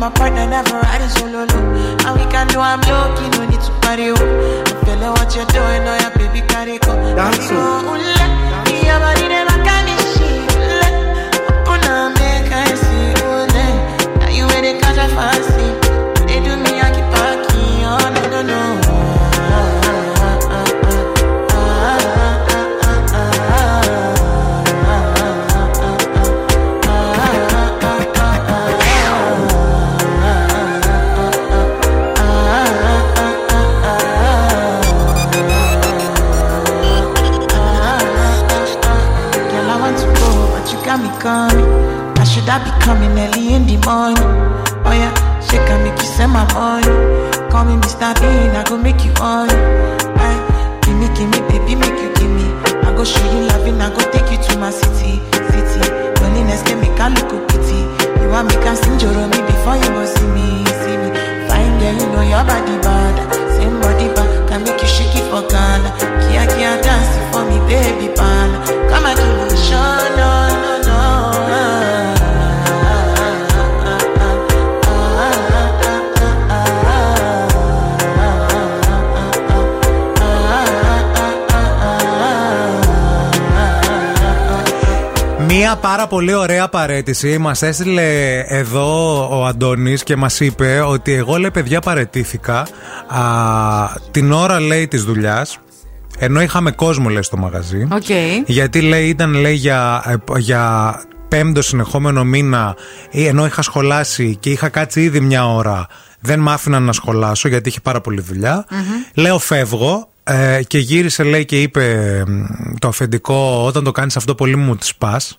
my partner, never riding solo. No. And we can do I'm low-key, no need to party. Oh. I feel like what you're doing, oh yeah, baby, carry go. Carry go, should I be coming early in the morning? Oh yeah, she can make you send my money. Call me Mr. Bean, I go make you on. Aye, eh, give me, give me, baby, make you give me. I go show you loving, I go take you to my city, city. Loneliness can make a look pity. You want me can sing Joro me before you go see me, see me. Fine girl, you know your body bad. Same body bad, can make you shake it for Ghana. Kia Kia dance for me, baby pan. Come and do no, no, no. Μία πάρα πολύ ωραία παρέτηση. Μας έστειλε εδώ ο Αντώνης και μας είπε ότι εγώ λέει παιδιά παρετήθηκα α, την ώρα λέει της δουλειάς. Ενώ είχαμε κόσμο λέει στο μαγαζί. Οκ. Γιατί λέει ήταν λέει για, ε, για πέμπτο συνεχόμενο μήνα ε, ενώ είχα σχολάσει και είχα κάτσει ήδη μια ώρα δεν μ' άφηναν να σχολάσω γιατί είχε πάρα πολλή δουλειά. Λέω φεύγω ε, και γύρισε λέει και είπε μ, το αφεντικό όταν το κάνεις αυτό πολύ μου τη σπας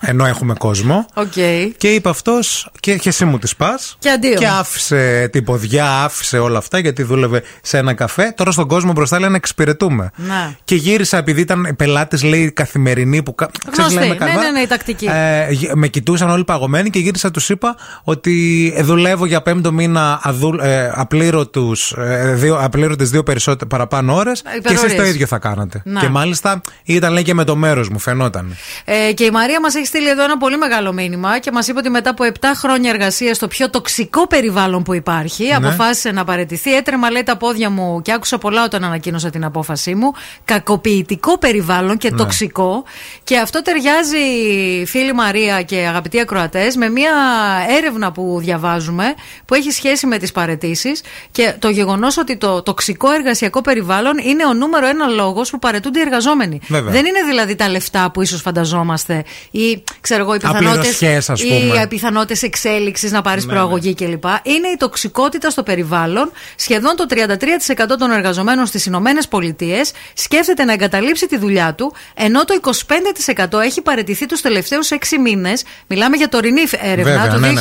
ενώ έχουμε κόσμο. Οκ. Και είπε αυτός, και, και εσύ μου τη σπας. Και αντίο. Και άφησε την ποδιά, άφησε όλα αυτά γιατί δούλευε σε ένα καφέ. Τώρα στον κόσμο μπροστά λέει να εξυπηρετούμε. Να. Και γύρισα επειδή ήταν πελάτες, λέει, καθημερινοί που. κα- ξέρεις, Γνωστή. λέμε Ναι, καλά. ναι, ναι, η τακτική. Ε, γε- με κοιτούσαν όλοι παγωμένοι και γύρισα, τους είπα ότι ε, δουλεύω για πέμπτο μήνα αδου, ε, απλήρωτους, ε, δύο, απλήρωτες δύο περισσότερες παραπάνω ώρες και εσείς υπερορίες. το ίδιο θα κάνατε. Να. Και μάλιστα ήταν λέει και με το μέρος μου, φαινόταν. Ε, και η Μαρία μας έχει στείλει εδώ ένα πολύ μεγάλο μήνυμα και μας είπε ότι μετά από 7 χρόνια εργασίας στο πιο τοξικό περιβάλλον που υπάρχει, Ναι. αποφάσισε να παραιτηθεί. Έτρεμα, λέει, τα πόδια μου και άκουσα πολλά όταν ανακοίνωσα την απόφασή μου. Κακοποιητικό περιβάλλον και Ναι. τοξικό. Και αυτό ταιριάζει, φίλη Μαρία και αγαπητοί ακροατές, με μια έρευνα που διαβάζουμε που έχει σχέση με τις παρετήσεις και το γεγονός ότι το τοξικό εργασιακό περιβάλλον είναι ο νούμερο ένα λόγος που παρετούνται οι εργαζόμενοι. Βέβαια. Δεν είναι δηλαδή τα λεφτά που ίσως φανταζόμαστε ή ξέρω εγώ, οι Απληρωσιές, ας πιθανότητε πούμε. οι πιθανότητε εξέλιξη να πάρεις Ναι, προαγωγή κλπ. Είναι η τοξικότητα στο περιβάλλον. Σχεδόν το 33% των εργαζομένων στις Ηνωμένες Πολιτείες σκέφτεται να εγκαταλείψει τη δουλειά του, ενώ το 25% έχει παραιτηθεί τους τελευταίους 6 μήνες. Μιλάμε για τωρινή έρευνα Βέβαια, του ναι, ναι.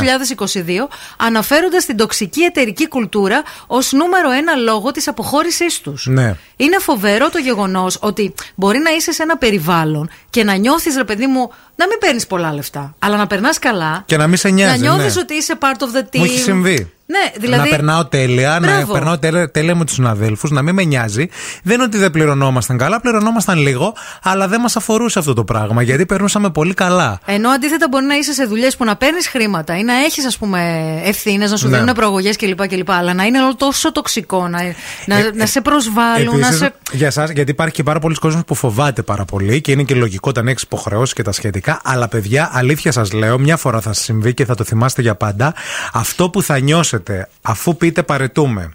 2022, αναφέροντας την τοξική εταιρική κουλτούρα ως νούμερο ένα λόγο της αποχώρησής τους. Ναι. Είναι φοβερό το γεγονός ότι μπορεί να είσαι σε ένα περιβάλλον και να νιώθεις, ρε παιδί μου, να μην παίρνεις πολλά λεφτά, αλλά να περνάς καλά. Και να μην σε νοιάζει, Να νιώθεις ναι. ότι είσαι part of the team. Μου έχει συμβεί. Ναι, δηλαδή. Να περνάω τέλεια, να Μπράβο. περνάω τέλεια, τέλεια με τους συναδέλφους, να μην με νοιάζει. Δεν είναι ότι δεν πληρωνόμασταν καλά, πληρωνόμασταν λίγο, αλλά δεν μας αφορούσε αυτό το πράγμα γιατί περνούσαμε πολύ καλά. Ενώ αντίθετα μπορεί να είσαι σε δουλειές που να παίρνεις χρήματα ή να έχεις, ας πούμε, ευθύνες, να σου Ναι. δίνουν προαγωγές κλπ, κλπ. Αλλά να είναι όλο τόσο τοξικό, να, να, Ε, να σε προσβάλλουν, να Επίσης, σε. για εσάς, γιατί υπάρχει και πάρα πολλοί κόσμος που φοβάται πάρα πολύ και είναι και λογικό όταν έχεις υποχρεώσεις και τα σχετικά. Αλλά παιδιά, αλήθεια σας λέω, μια φορά θα σας συμβεί και θα το θυμάστε για πάντα. Αυτό που θα νιώσετε αφού πείτε παρετούμε,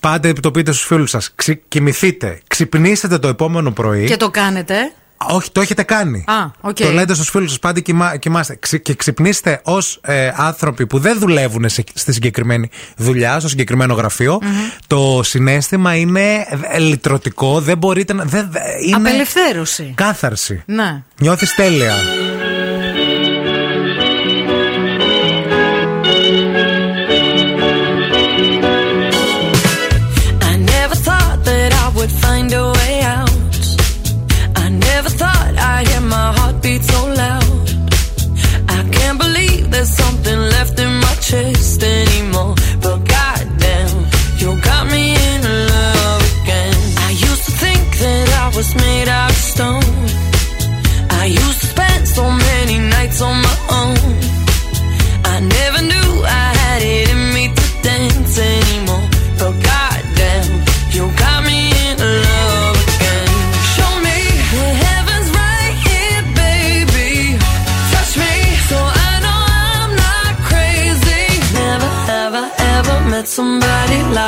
πάτε το πείτε στους φίλους σας, κοιμηθείτε, ξυπνήσετε το επόμενο πρωί. Και το κάνετε; Όχι, το έχετε κάνει. Α, οκ. Το λέτε στους φίλους σας πάντα κοιμά, κοιμάστε. Ξυ- και ξυπνήστε ως ε, άνθρωποι που δεν δουλεύουν σε, στη συγκεκριμένη δουλειά, στο συγκεκριμένο γραφείο. Το συναίσθημα είναι ε, λυτρωτικό. Δεν μπορείτε να. Δεν, δεν- είναι Απελευθέρωση. κάθαρση. Ναι. Νιώθεις τέλεια.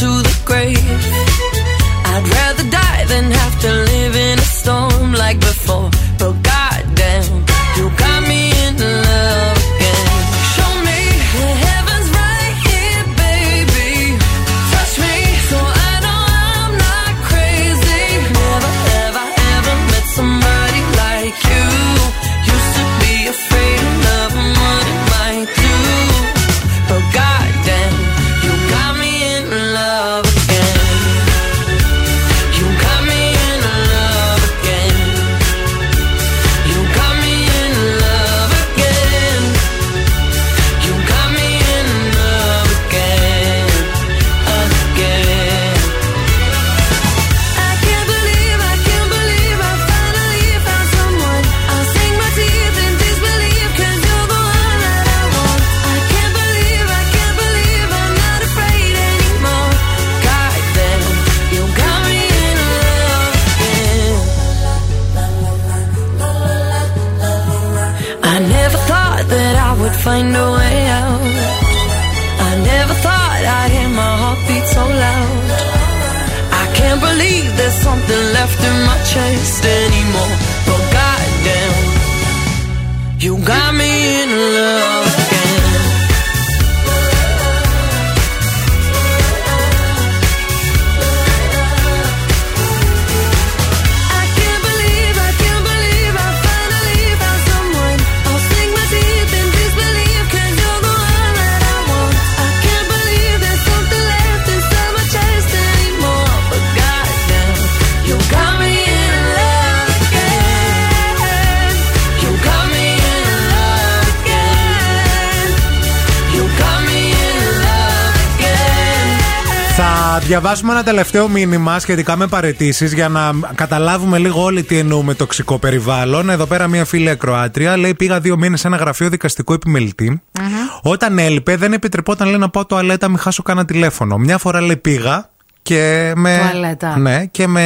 to the grave. Διαβάσουμε ένα τελευταίο μήνυμα σχετικά με παρετήσεις για να καταλάβουμε λίγο όλοι τι εννοούμε τοξικό περιβάλλον. Εδώ πέρα μία φίλη ακροάτρια λέει: Πήγα δύο μήνες σε ένα γραφείο δικαστικού επιμελητή. Όταν έλειπε, δεν επιτρεπόταν λέει, να πάω τουαλέτα, μην χάσω κανένα τηλέφωνο. Μια φορά λέει πήγα και με. Τουαλέτα. Ναι, και με,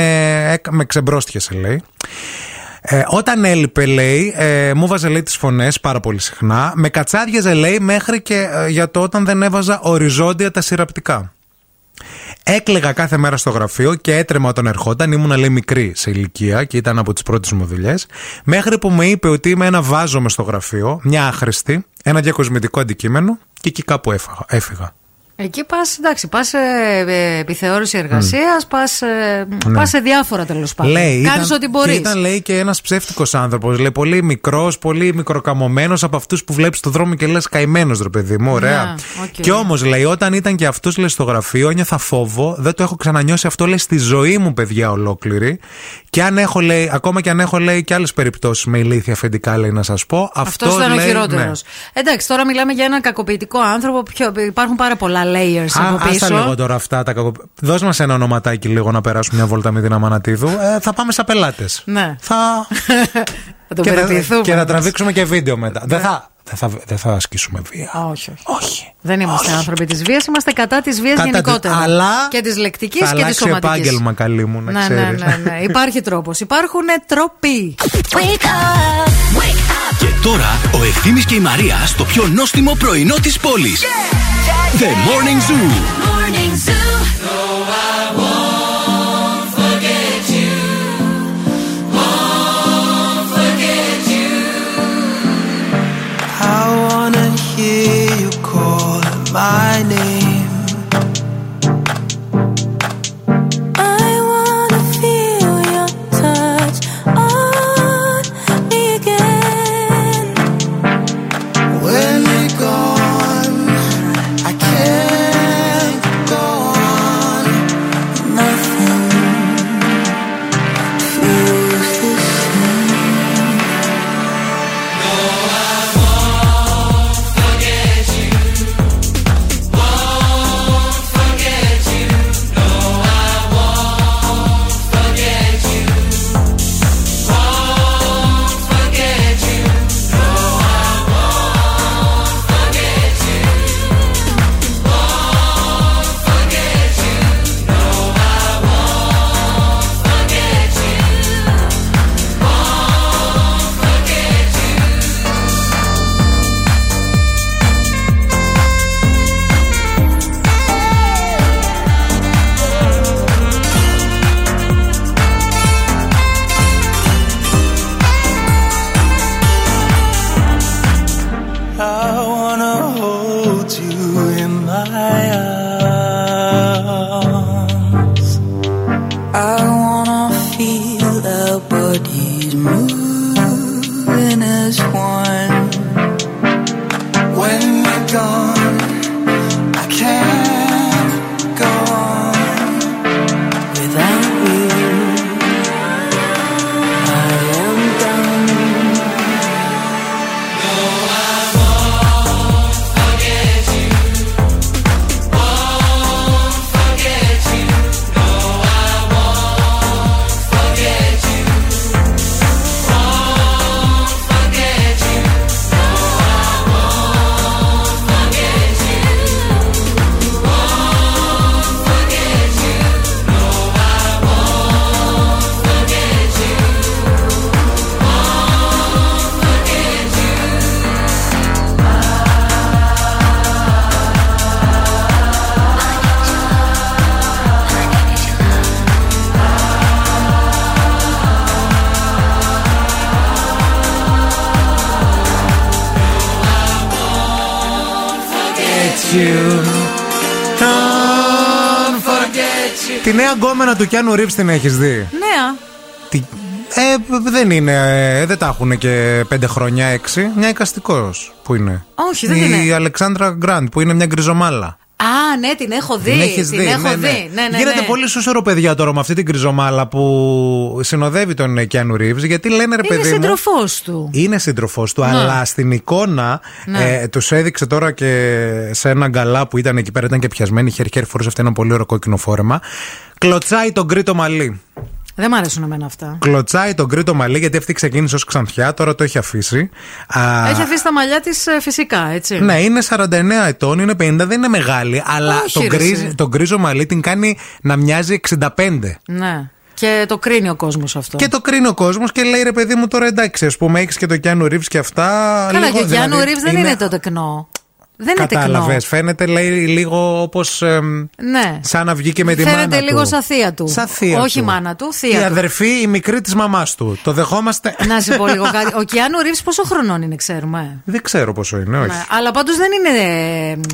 έκα- με ξεμπρόστιασε λέει. Ε, όταν έλειπε, λέει, ε, μου βάζε λέει τις φωνές πάρα πολύ συχνά. Με κατσάδιαζε, λέει, μέχρι και ε, για το όταν δεν έβαζα οριζόντια τα σειραπτικά. Έκλεγα κάθε μέρα στο γραφείο και έτρεμα όταν ερχόταν. Ήμουν λέει μικρή σε ηλικία και ήταν από τις πρώτες μου δουλειές. Μέχρι που με είπε ότι είμαι ένα βάζο με στο γραφείο, μια άχρηστη, ένα διακοσμητικό αντικείμενο και εκεί κάπου έφαγα, έφυγα. Εκεί πας, εντάξει, πας επιθεώρηση εργασίας, πας Ναι. πας σε διάφορα τέλος πάντων. Λέει, Κάνεις ήταν- ό,τι μπορείς. και Ήταν λέει και ένας ψεύτικος άνθρωπος. Λέει πολύ μικρός, πολύ μικροκαμωμένος από αυτούς που βλέπεις στο δρόμο και λες καημένος ρε παιδί μου, ωραία. Ναι, οκ. Και όμως λέει, όταν ήταν και αυτό λέει στο γραφείο, ένιωθα φόβο. Δεν το έχω ξανανιώσει αυτό λέει στη ζωή μου, παιδιά ολόκληρη. Και αν έχω λέει, ακόμα και αν έχω λέει και άλλες περιπτώσεις με ηλίθια αφεντικά λέει να σας πω. Αυτός Αυτός ήταν ο λέει, χειρότερος. ναι. Εντάξει, τώρα μιλάμε για έναν κακοποιητικό άνθρωπο. Πιο, υπάρχουν πάρα πολλά layers από Άστα πίσω. λίγο τώρα αυτά τα κακο... Δώσ' μας ένα ονοματάκι λίγο να περάσουμε μια βόλτα με την Αμανατίδου. Ε, θα πάμε σαν πελάτες. Ναι. Θα... Θα τον και, θα, περιποιηθούμε. και θα τραβήξουμε και βίντεο μετά. Δεν θα, δεν θα, δεν θα ασκήσουμε βία. Όχι, όχι. Δεν είμαστε άνθρωποι της βίας, είμαστε κατά της βίας Κατά τη- γενικότερα. αλλά και της λεκτικής θα και της αλλάξει σωματικής. επάγγελμα καλή μου, να ναι, ναι, ξέρεις. ναι, ναι. Υπάρχει τρόπος. Υπάρχουν τρόποι. Wake up, wake up. Και τώρα ο Ευθύμης και η Μαρία στο πιο νόστιμο πρωινό της πόλης. The Morning Zoo. Morning Zoo. No, I won't forget you. Won't forget you. I wanna hear you call my Τη νέα γκόμενα του Κιάνου Ρίβς την έχεις δει; Νέα. Τι... Ε, δεν είναι, ε, δεν τα έχουν και πέντε χρόνια, έξι. Μια εικαστικός που είναι. Όχι, δεν Η είναι. Αλεξάνδρα Γκραντ που είναι μια γκριζομάλα. Α, ναι, την έχω δει. Την έχεις δει, έχω ναι, ναι. δει. Ναι, ναι, Γίνεται ναι. πολύ σούσορο παιδιά τώρα με αυτή την γκριζομάλα που συνοδεύει τον Κιάνου Ρίβς γιατί λένε ρε Είναι παιδί μου. σύντροφό του. Είναι σύντροφό του, Ναι. αλλά στην εικόνα Ναι. ε, τους έδειξε τώρα και σε ένα γκαλά που ήταν εκεί πέρα, ήταν και πιασμένη. Χέρι-χέρι φορούσε αυτό ένα πολύ ωραίο κόκκινο φόρεμα. Κλωτσάει τον κρήτο μαλλί. Δεν μ' αρέσουν εμένα αυτά. Κλωτσάει τον κρήτο μαλλί γιατί αυτή ξεκίνησε ως ξανθιά, τώρα το έχει αφήσει. Α, Έχει αφήσει τα μαλλιά της φυσικά, έτσι. Ναι, είναι 49 ετών, είναι 50, δεν είναι μεγάλη, αλλά Όχι, τον, ρε, γκρίζ, εσύ. τον γκρίζο μαλλί την κάνει να μοιάζει 65. Ναι. Και το κρίνει ο κόσμος αυτό. Και το κρίνει ο κόσμος και λέει ρε παιδί μου τώρα εντάξει, ας πούμε, έχεις και το Κιάνου Ρίβς και αυτά. Καλά, λίγο, και ο Γιάννου δηλαδή, Ρίβς δεν είναι το τεκνό. Δεν είναι Κατάλαβες. τεκνό. Φαίνεται λέει λίγο όπως. Ναι. σαν να βγήκε με τη Φαίνεται μάνα λίγο του. σαν θεία του. Σαν θεία Όχι του. μάνα του, Η θεία του. αδερφή, η μικρή της μαμάς του. Το δεχόμαστε. Να σε πω λίγο κάτι. Ο Κιάνου Ρίβς πόσο χρονών είναι, ξέρουμε; Δεν ξέρω πόσο είναι, όχι. Ναι, αλλά πάντως δεν είναι.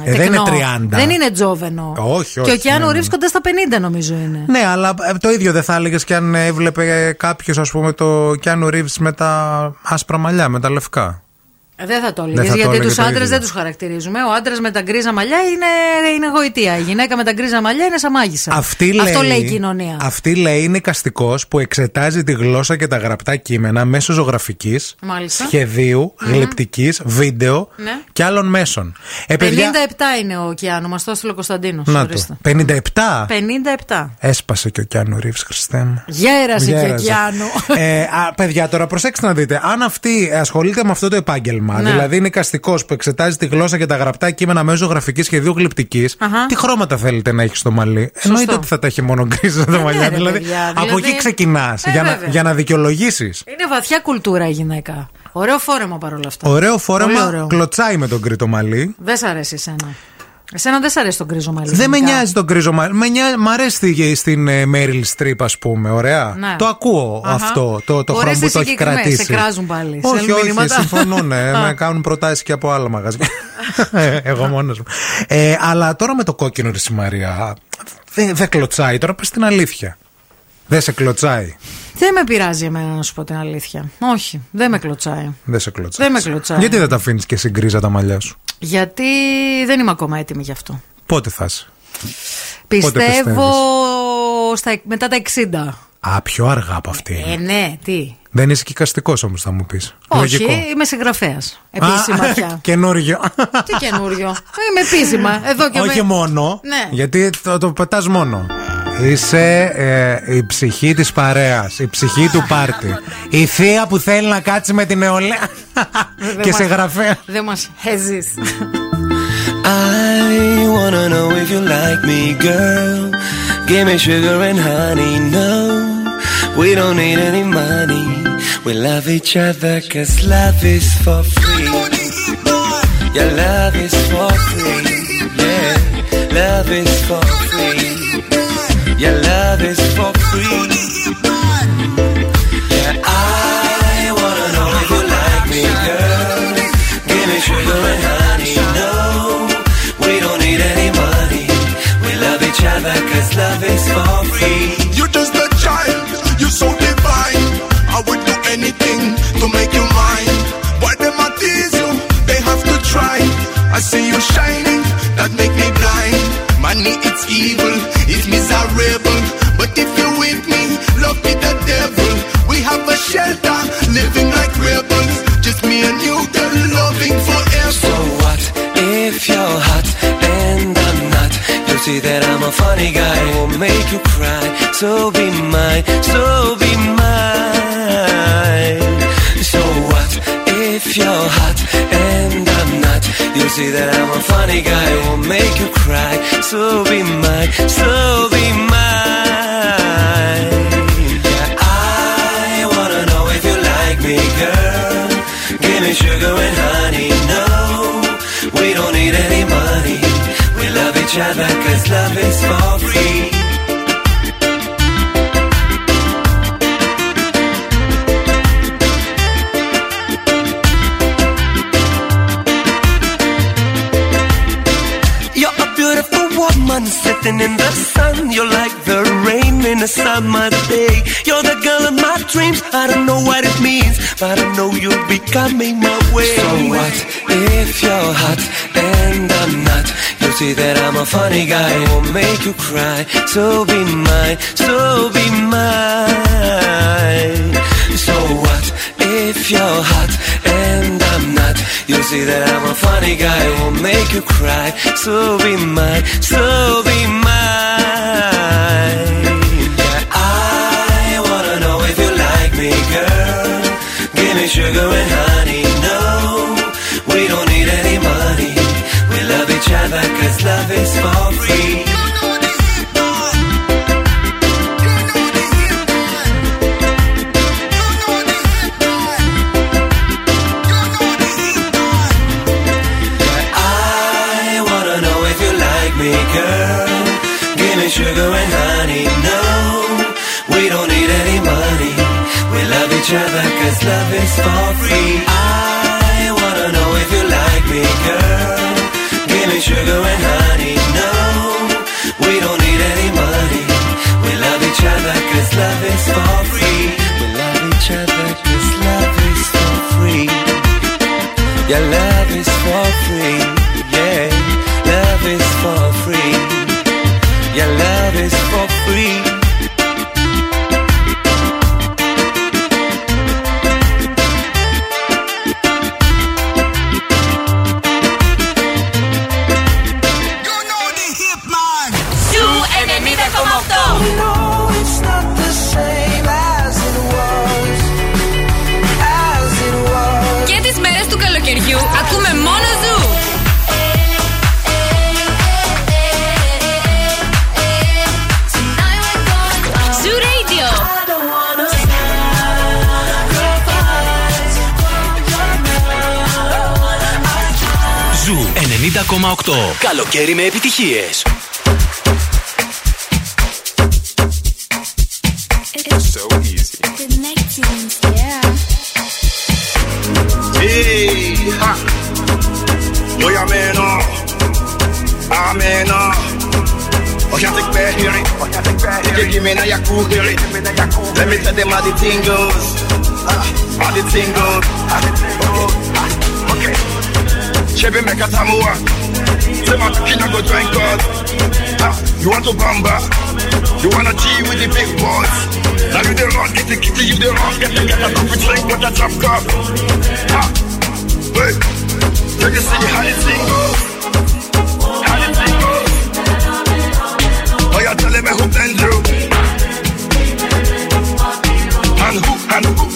Ε, δεν τεκνό. είναι 30. Δεν είναι τζόβενο. Όχι, όχι, Και ο Κιάνου ναι, Ρίβς ναι. κοντά στα 50 νομίζω είναι. Ναι, αλλά ε, το ίδιο δεν θα έλεγες και αν έβλεπε κάποιος, ας πούμε, το Κιάνου Ρίβς με τα άσπρα μαλλιά, με τα λευκά. Ε, Δεν θα το Δεν έλεγε. θα το Γιατί έλεγε τους το άντρες ίδιο. δεν τους χαρακτηρίζουμε. Ο άντρας με τα γκρίζα μαλλιά είναι, είναι γοητεία. Η γυναίκα με τα γκρίζα μαλλιά είναι σαμάγισσα. Αυτή Αυτό λέει, λέει η κοινωνία. Αυτή λέει είναι καστικός που εξετάζει τη γλώσσα και τα γραπτά κείμενα μέσω ζωγραφικής, Μάλιστα. σχεδίου, γλυπτικής, βίντεο Ναι. και άλλων μέσων. Ε, 57 παιδιά, είναι ο Κιάνο, μας το έστειλε ο Κωνσταντίνος. να το. 57. 57. Έσπασε και ο Κιάνου Ρίβς, Χριστέ μου. Γέρασε και Γέρασε. Κιάνο. ε, α, παιδιά, τώρα προσέξτε να δείτε. Αν αυτή ασχολείται με αυτό το επάγγελμα, Ναι. δηλαδή είναι καστικός που εξετάζει τη γλώσσα και τα γραπτά κείμενα μέσω γραφικής σχεδίου γλυπτικής, Αχα. τι χρώματα θέλετε να έχει στο μαλλί; Εννοείται ότι θα τα έχει μόνο γκρίζα τα μαλλιά. ναι, ρε, δηλαδή, παιδιά, από δηλαδή- εκεί ξεκινάς Ε, για, να, βέβαια. για να δικαιολογήσεις. Είναι βαθιά κουλτούρα η γυναίκα. Ωραίο φόρεμα παρόλα αυτά. Ωραίο Πολύ φόρεμα, ωραίο. κλωτσάει με τον κρύτο μαλλί. Δεν σ' αρέσει εσένα. Εσένα δεν σ' αρέσει τον γκρίζο μαλλί. Δεν με γενικά. νοιάζει τον κρύζο μαλλί. Με νοιάζει, μ' αρέσει στη- στην ε, Μέριλ Στρίπ, ας πούμε. Ωραία. Ναι. Το ακούω Αχα. αυτό. Το, το Ωραίες χρώμα που το έχει συγκεκριμένες, κρατήσει. σε κράζουν πάλι, Όχι, στέλνουν όχι, μηνύματα. συμφωνούν. Α. με κάνουν προτάσεις και από άλλα μαγαζιά. Ε, Εγώ μόνος μου. Ε, αλλά τώρα με το κόκκινο της Μαρία. Δεν δεν κλωτσάει. Τώρα πες την αλήθεια. Δεν σε κλωτσάει. Δεν με πειράζει εμένα να σου πω την αλήθεια. Όχι, δεν με κλωτσάει. Δεν σε κλωτσάει. Δεν με κλωτσάει. Γιατί δεν τα αφήνεις και συγκρίζα τα μαλλιά σου; Γιατί δεν είμαι ακόμα έτοιμη γι' αυτό. Πότε θα είσαι; Πιστεύω στα, μετά τα 60. Α, πιο αργά από αυτή. Ε, ναι, τι; Δεν είσαι κυκαστικό όμως, θα μου πεις. Όχι, είμαι συγγραφέας. Επίσημα πια. Καινούριο. Τι καινούριο. Είμαι επίσημα. Εδώ και Όχι με... μόνο. Ναι. Γιατί το, το πετάς μόνο. Είσαι ε, η ψυχή της παρέας, η ψυχή του πάρτι. Η θεία που θέλει να κάτσει με την νεολαία Δεν και σε μας- γραφέα. Δεν μας χέζεις. I wanna know if you like me, girl. Give me sugar and honey. No, we don't need any money. We love each other cause love is for free. Your love is for free. Yeah, love is for free. Your love is for free. Yeah, I wanna know if you like me, girl. Give me sugar and honey. No, we don't need any money. We love each other cause love is for free. You're just a child, you're so divine. I would do anything to make you mine. Them tease you? They have to try. I see you shining, that make me. Money, it's evil, it's miserable. But if you're with me, love be the devil. We have a shelter, living like rebels. Just me and you, girl, loving forever. So what if you're hot and I'm not? You see that I'm a funny guy, will make you cry. So be mine, so be mine. So what if you're hot not? You see that I'm a funny guy, who will make you cry. So be mine, so be mine. Yeah, I wanna know if you like me, girl. Give me sugar and honey. No, we don't need any money. We love each other cause love is for free. You'll be my way. So what if you're hot and I'm not? You see that I'm a funny guy, I will make you cry. So be mine, so be mine. So what if you're hot and I'm not? You see that I'm a funny guy, I will make you cry. So be mine, so be mine. Sugar and honey. No, we don't need any money. We love each other cause love is for other cause love is for free. I wanna know if you like me, girl. Give me sugar and honey. No, we don't need any money. We love each other cause love is for free. We love each other cause love is for free. Your love is for free. Yeah, love is for free. Your love is for free. Καλοκαίρι με επιτυχίες. So easy. Hey, ha. Yo, ja, mena. Ah, mena. Och jag fick bäring. You give me na jag hearing. Let me tell them how the thing goes. Ah, How the thing goes. Ah, ah, Okay. Chebe meka tamua. Say my kina go drink God. Ah, You want to bamba? You wanna G with the big boys? Now you the run, get the kitty, you the run, get the get a coffee drink with a drop cup. Ah, Hey, take a see how the thing goes. How the thing goes. Oh, you're telling me who been through. And who, and who.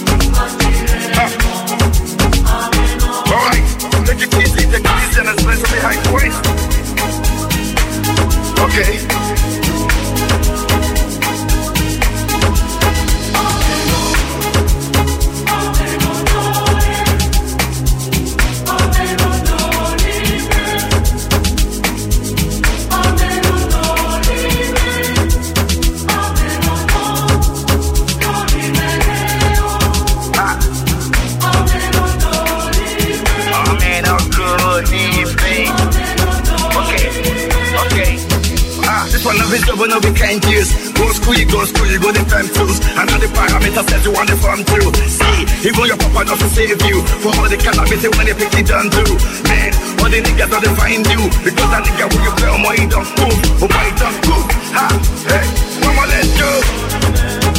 We can't use. Go school, you go school, you go the time tools. And all the parameters that you want to farm through. See, even your papa doesn't save you. For all the cannabis when they pick it down too. Man, all the niggas don't find you. Because that nigga when you play on my don't move. Oh my don't. Ha, hey, mama let's go.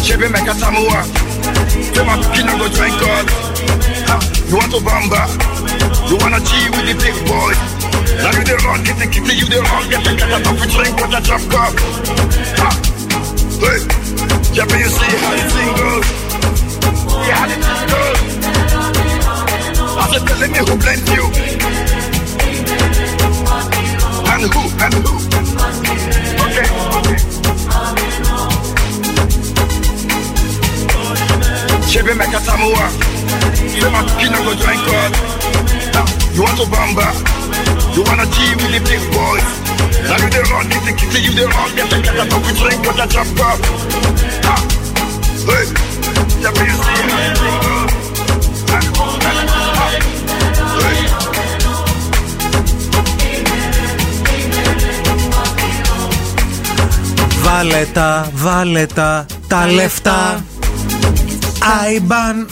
Chebe make a samoa. Say my kid go drink God. Ha, you want to bamba? You wanna G with the big boy? Now you the run, get the kitty, you the run, get the cat out of drink with the drop cup. Hey, yeah, but you see how the thing goes. Yeah, how the thing goes. I'm just telling me who blends you. And who, and who. Okay, okay. Chebe make a samoa. Say my kid go drink God. You want to bamba? Now you the run, get the kitty, you the run, get the cat out of drink with the drop cup. Ah, hey, yeah, but you see how the thing goes. Ah, ah, ah, hey. Βάλε τα, βάλε τα, τα λεφτά. Άιμπαν.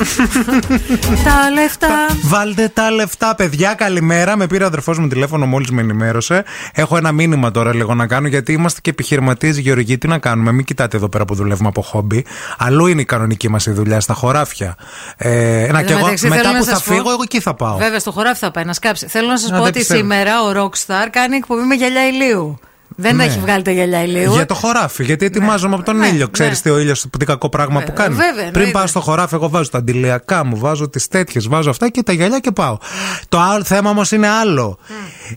Τα λεφτά. Βάλτε τα λεφτά, παιδιά. Καλημέρα. Με πήρε ο αδερφός μου τηλέφωνο μόλις με ενημέρωσε. Έχω ένα μήνυμα τώρα λίγο να κάνω γιατί είμαστε και επιχειρηματίες Γεωργοί. Τι να κάνουμε, μην κοιτάτε εδώ πέρα που δουλεύουμε από χόμπι. Αλλού είναι η κανονική μας η δουλειά, στα χωράφια. Ε, να Εν και τω εγώ μεταξύ, μετά θέλω που να θα σας πω- φύγω, εγώ εκεί θα πάω. Βέβαια, στο χωράφι θα πάει να σκάψει. Θέλω να σας Να, πω δεν ότι πιστεύω. σήμερα ο Rockstar κάνει εκπομπή με γυαλιά ηλίου. Δεν Ναι. έχει βγάλει τα γυαλιά ηλίου. Για το χωράφι, γιατί ετοιμάζομαι από τον ναι, ήλιο. ναι. Ξέρει τι ο ήλιος, τι κακό πράγμα που κάνει. βέβαια, Πριν εννοείται. πάω στο χωράφι, εγώ βάζω τα αντιλιακά μου, βάζω τις τέτοιες, βάζω αυτά και τα γυαλιά και πάω. Το άλλο θέμα όμως είναι άλλο.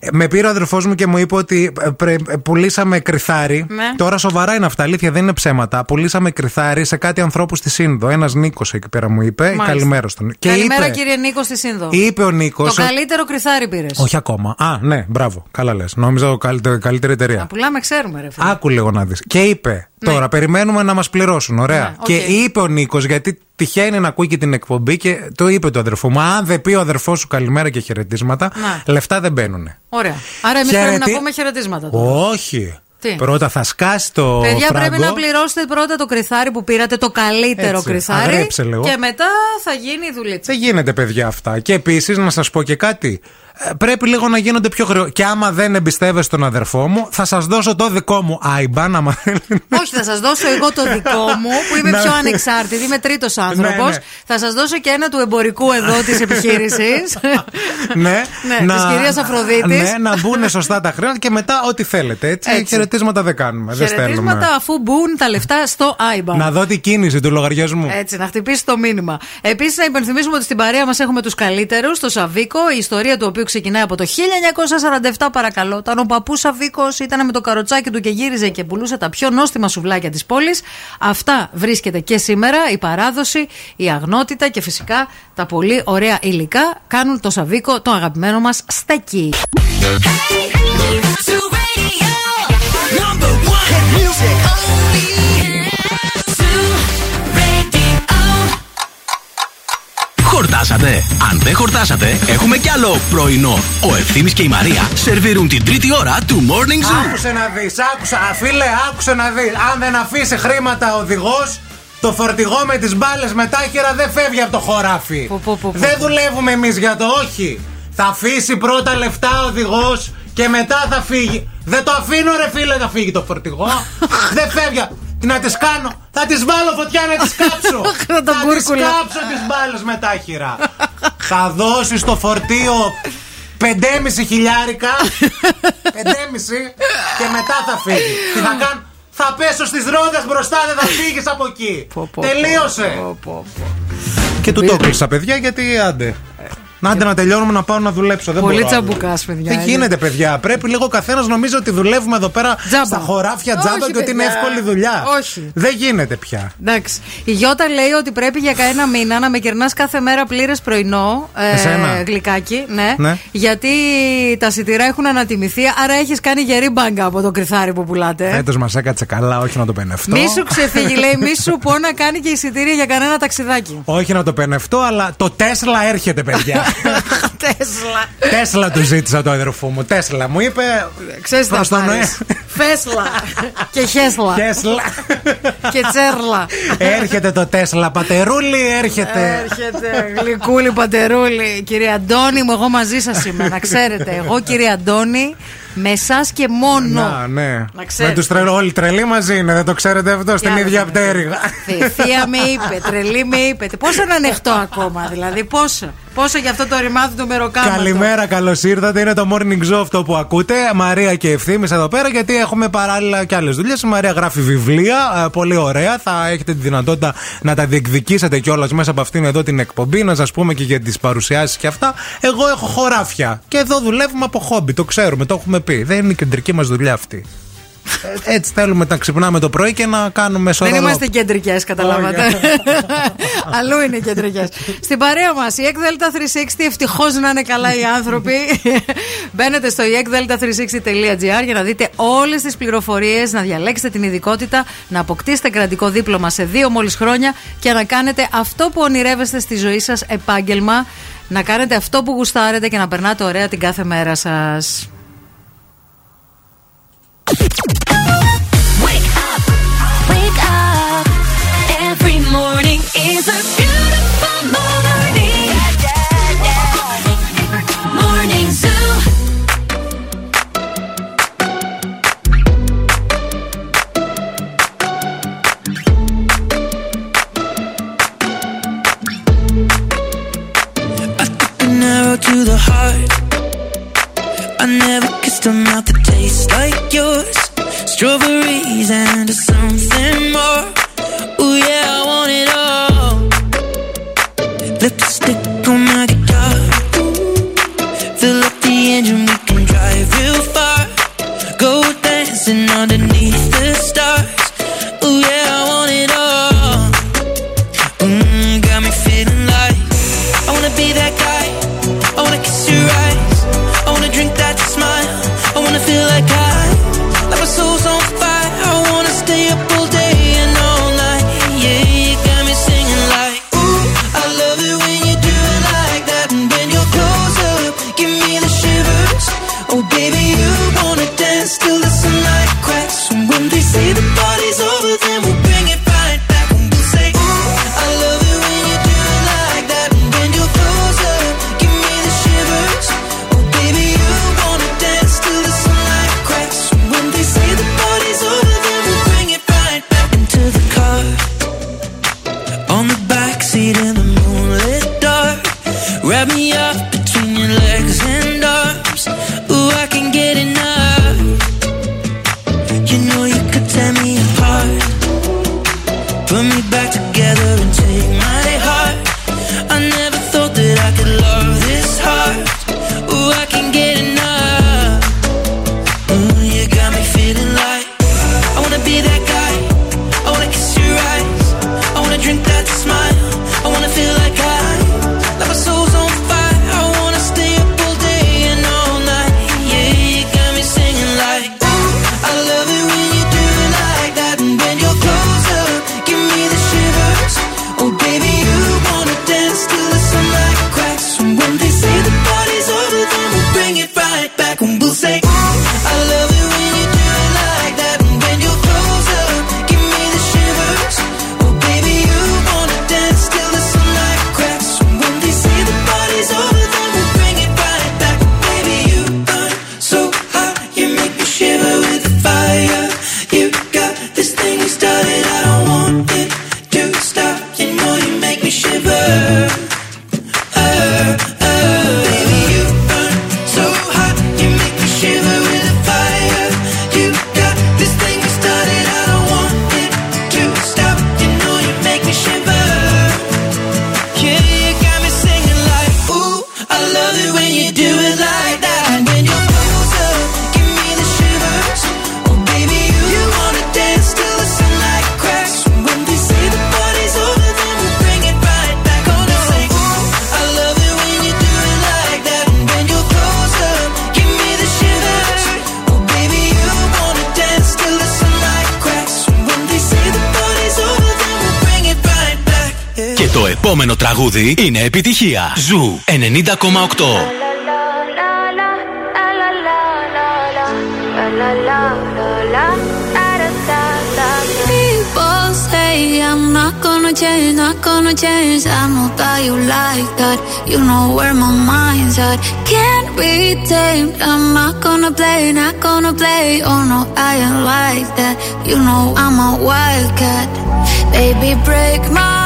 Ε, Με πήρε ο αδερφός μου και μου είπε ότι ε, πρε- ε, πουλήσαμε κρυθάρι. Ναι. Τώρα σοβαρά είναι αυτά, αλήθεια, δεν είναι ψέματα. Πουλήσαμε κρυθάρι σε κάτι ανθρώπους στη Σύνδο. Ένας Νίκος εκεί πέρα μου είπε. Μάλιστα. Καλημέρα στον. Και Καλημέρα, είπε, κύριε Νίκο στη Σύνδο. είπε ο Νίκος. Το καλύτερο κρυθάρι πήρες. Όχι ακόμα. Α, ναι, μπράβο. Καλά λες. Νόμιζα το καλύτερο, καλύτερη εταιρεία. Να πουλάμε, ξέρουμε, ρε φίλε. Άκου λίγο να δεις. Και είπε, τώρα περιμένουμε να μας πληρώσουν. Ωραία. Ναι, οκ. Και είπε ο Νίκος, γιατί τυχαίνει να ακούει και την εκπομπή και το είπε το αδερφό μου. Αν δεν πει ο αδερφός σου καλημέρα και χαιρετίσματα, Ναι. λεφτά δεν μπαίνουν. Ωραία. Άρα εμείς πρέπει Χαιρετι- να πούμε χαιρετίσματα. τώρα. Όχι. Τι; Πρώτα θα σκάσει το Παιδιά, φράγκο. πρέπει να πληρώσετε πρώτα το κριθάρι που πήρατε, το καλύτερο Έτσι, κριθάρι. αγρίεψε λίγο. Και μετά θα γίνει η δουλίτσα. Δεν γίνεται, παιδιά, αυτά. Και επίσης, να σας πω και κάτι. Ε, Πρέπει λίγο να γίνονται πιο γρήγορα. Και άμα δεν εμπιστεύεστε τον αδερφό μου, θα σας δώσω το δικό μου IBAN. Άμα... Όχι, θα σας δώσω εγώ το δικό μου που είμαι Να- πιο ανεξάρτητη, είμαι τρίτος άνθρωπος. Ναι, ναι. Θα σας δώσω και ένα του εμπορικού εδώ της επιχείρησης. ναι, Ναι, της κυρίας Αφροδίτης. Ναι, να μπουν σωστά τα χρήματα και μετά ό,τι θέλετε. Έτσι. Έτσι. Χαιρετίσματα δεν κάνουμε. Δεν στέλνουμε. Χαιρετίσματα αφού μπουν τα λεφτά στο IBAN. Να δω την κίνηση του λογαριασμού. Έτσι, να χτυπήσει το μήνυμα. Επίσης, να υπενθυμίσουμε ότι στην παρέα μας έχουμε τους καλύτερους, το Σαβίκο, η ιστορία του οποίου ξεκινάει από το 1947, παρακαλώ. Όταν ο παππούς Σαβίκο ήταν με το καροτσάκι του και γύριζε και πουλούσε τα πιο νόστιμα σουβλάκια της πόλης. Αυτά βρίσκεται και σήμερα. Η παράδοση, η αγνότητα και φυσικά τα πολύ ωραία υλικά κάνουν το Σαβίκο το αγαπημένο μας στέκι. Χορτάσατε. Αν δεν χορτάσατε, έχουμε κι άλλο πρωινό. Ο Ευθύμης και η Μαρία σερβίρουν την τρίτη ώρα του Morning Zoo. Άκουσε να δεις, άκουσα. Α, Φίλε, άκουσε να δεις. Αν δεν αφήσει χρήματα ο οδηγός, το φορτηγό με τις μπάλες μετάχειρα δεν φεύγει από το χωράφι. Δεν δουλεύουμε εμείς για το όχι. Θα αφήσει πρώτα λεφτά ο οδηγός και μετά θα φύγει. Δεν το αφήνω, ρε φίλε, να φύγει το φορτηγό. δεν φεύγει. Τι να τις κάνω, θα τις βάλω φωτιά να τις κάψω. Να τον θα τις κούρκουλα. κάψω τις μπάλες μετάχειρα. θα δώσεις το φορτίο 5,5 χιλιάρικα. 5,5 και μετά θα φύγει. Τι θα κάνω, θα πέσω στις ρόδες μπροστά, δεν θα φύγεις από εκεί. Τελείωσε. Και του το έκλεισα, παιδιά, γιατί άντε. Να άντε να τελειώνουμε να πάω να δουλέψω. Δεν Πολύ μπορώ άλλο. τσαμπουκάς, παιδιά, Δεν είναι. γίνεται, παιδιά; Πρέπει λίγο ο καθένας νομίζει ότι δουλεύουμε εδώ πέρα στα χωράφια τζάμπα Όχι, και ότι είναι παιδιά. εύκολη δουλειά. Όχι. Δεν γίνεται πια. Εντάξει. Η Γιώτα λέει ότι πρέπει για κανένα μήνα να με κερνάς κάθε μέρα πλήρες πρωινό. ε, Εσένα; γλυκάκι, ναι. Ναι. Γιατί τα σιτηρά έχουν ανατιμηθεί, άρα έχεις κάνει γερή μπάγκα από το κρυθάρι που πουλάτε. Φέτος μας έκατσε καλά, όχι να το πενευτώ. Μη σου ξεφύγει, λέει, μη σου πω να κάνει και εισιτήρια για κανένα ταξιδάκι. Όχι να το πενευτώ, αλλά το Τέσλα έρχεται, παιδιά. Τέσλα. Τέσλα του ζήτησα το αδερφό μου. Τέσλα μου είπε. Ξέρεις προς τα τον πάρεις. Φέσλα. και χέσλα. Χέσλα. και τσέρλα. Έρχεται το Τέσλα, πατερούλι, έρχεται. Έρχεται γλυκούλη πατερούλη. Κύριε Αντώνη μου, εγώ μαζί σας είμαι. Να ξέρετε, εγώ κύριε Αντώνη, με εσά και μόνο. Να, ναι. Να ξέρετε. Με τους τρελού. Όλοι τρελοί μαζί είναι, δεν το ξέρετε αυτό, στην άλλο ίδια θα πτέρυγα. Θη- Θεία με είπε, τρελή με είπε. Πόσο είναι ανοιχτό ακόμα, δηλαδή, πόσο; Πόσο για αυτό το ρημάδι του μεροκάματο; Καλημέρα, καλώς ήρθατε. Είναι το morning show αυτό που ακούτε. Μαρία και ευθύνη εδώ πέρα, γιατί έχουμε παράλληλα και άλλες δουλειές. Η Μαρία γράφει βιβλία, ε, πολύ ωραία. Θα έχετε τη δυνατότητα να τα διεκδικήσετε κιόλας μέσα από αυτήν εδώ την εκπομπή, να σας πούμε και για τις παρουσιάσεις και αυτά. Εγώ έχω χωράφια. Και εδώ δουλεύουμε από χόμπι, το ξέρουμε, το έχουμε πει. Δεν είναι η κεντρική μας δουλειά αυτή. Ε, Έτσι θέλουμε να ξυπνάμε το πρωί και να κάνουμε σωρό. Δεν είμαστε κεντρικές, καταλάβατε. Αλλού είναι κεντρικές. Στην παρέα μας, η ECDelta 360, ευτυχώς να είναι καλά οι άνθρωποι. Μπαίνετε στο ekdelta360.gr για να δείτε όλες τις πληροφορίες, να διαλέξετε την ειδικότητα, να αποκτήσετε κρατικό δίπλωμα σε δύο μόλις χρόνια και να κάνετε αυτό που ονειρεύεστε στη ζωή σας επάγγελμα. Να κάνετε αυτό που γουστάρετε και να περνάτε ωραία την κάθε μέρα σας. Wake up. Wake up. Every morning is a a mouth that tastes like yours. Strawberries and something more. Το επόμενο τραγούδι είναι επιτυχία. Ζου 90,8. I'm not gonna change, not gonna change. I know that you like that. You know where my mind's at. Can't be tamed. I'm not gonna play, not gonna play. Oh no, I ain't like that. You know I'm a wildcat. Baby, break my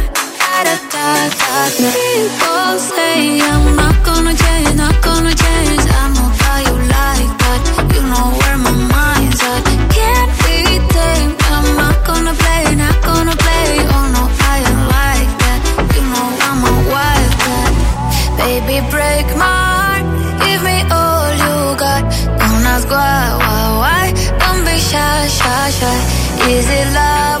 People say I'm not gonna change, not gonna change I like that You know where my mind's at Can't be tamed I'm not gonna play, not gonna play Oh no, I ain't like that You know I'm a wild Baby, break my heart Give me all you got Don't ask why, why, why Don't be shy, shy, shy Is it love?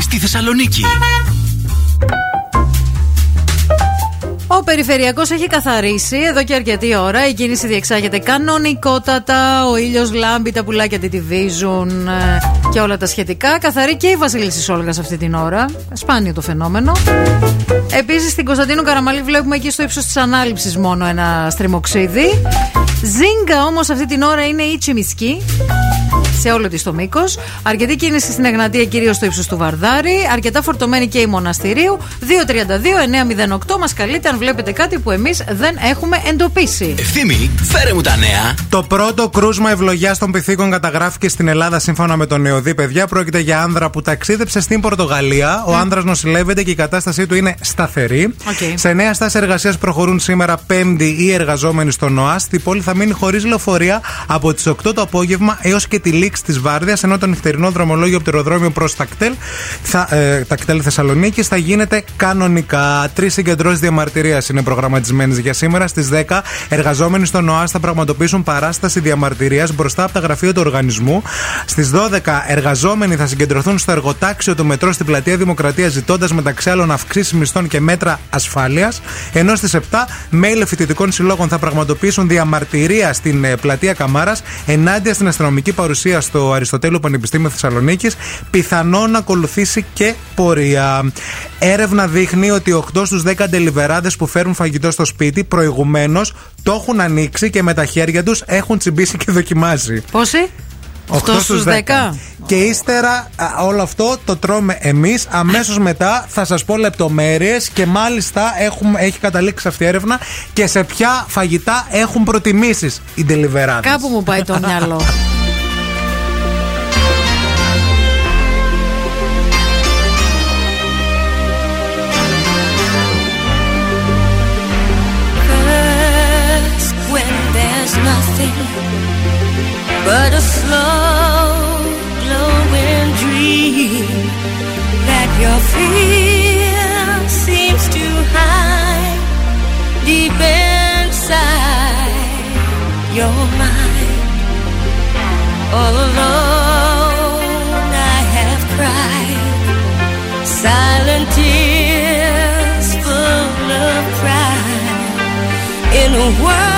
Στη Θεσσαλονίκη. Ο περιφερειακός έχει καθαρίσει εδώ και αρκετή ώρα. Η κίνηση διεξάγεται κανονικότατα. Ο ήλιος λάμπει, τα πουλάκια τυτιβίζουν ε, και όλα τα σχετικά. Καθαρεί και η Βασίλισσα σε αυτή την ώρα. Σπάνιο το φαινόμενο. Επίσης στην Κωνσταντίνου Καραμαλή βλέπουμε εκεί στο ύψος της ανάληψης μόνο ένα στριμοξίδι. Ζήγκα όμως αυτή την ώρα είναι η τσιμισκή σε όλο της το μήκος. Αρκετή κίνηση στην Εγνατία, κυρίως στο ύψος του Βαρδάρη. Αρκετά φορτωμένη και η Μοναστηρίου. 232-908 μας καλείτε αν βλέπετε κάτι που εμείς δεν έχουμε εντοπίσει. Ευθύμη, φέρε μου τα νέα. Το πρώτο κρούσμα ευλογιάς των πιθήκων καταγράφηκε στην Ελλάδα σύμφωνα με τον ΕΟΔΥ. Παιδιά, πρόκειται για άνδρα που ταξίδεψε στην Πορτογαλία. Ο άνδρας νοσηλεύεται και η κατάστασή του είναι σταθερή. Οκ. Σε νέα στάση εργασίας προχωρούν σήμερα Πέμπτη οι εργαζόμενοι στον ΟΑΣΘ. Η πόλη θα μείνει χωρίς λεωφορεία από τις 8 το απόγευμα έως και τη λήξη της Βάρδιας. Ενώ το νυχτερινό δρομολόγιο από το αεροδρόμιο προς Τακτέλ, θα, ε, Τακτέλ Θεσσαλονίκης θα γίνεται κανονικά. Τρεις συγκεντρώσεις διαμαρτυρίας είναι προγραμματισμένες για σήμερα. Στις 10 εργαζόμενοι στο ΝΟΑΣ θα πραγματοποιήσουν παράσταση διαμαρτυρίας μπροστά από τα γραφεία του οργανισμού. Στις 12 εργαζόμενοι θα συγκεντρωθούν στο εργοτάξιο του μετρό στην πλατεία Δημοκρατίας ζητώντας μεταξύ άλλων αυξήσεις μισθών και μέτρα ασφάλειας. Ενώ στις 7 μέλη φοιτητικών συλλόγων θα πραγματοποιήσουν διαμαρτυρία στην ε, πλατεία Καμάρας ενάντια στην αστυνομική παρουσία στο Αριστοτέλειο Πανεπιστήμιο Θεσσαλονίκης. Πιθανόν να ακολουθήσει και πορεία. Έρευνα δείχνει ότι 8 στους 10 ντελιβεράδες που φέρουν φαγητό στο σπίτι προηγουμένως το έχουν ανοίξει και με τα χέρια τους έχουν τσιμπήσει και δοκιμάσει. Πόσοι; 8 στους 10. Και ύστερα α, όλο αυτό το τρώμε εμείς. Αμέσως μετά θα σας πω λεπτομέρειες και μάλιστα έχουμε, έχει καταλήξει αυτή η έρευνα και σε ποια φαγητά έχουν προτιμήσεις οι ντελιβεράδες. Κάπου μου πάει το μυαλό. world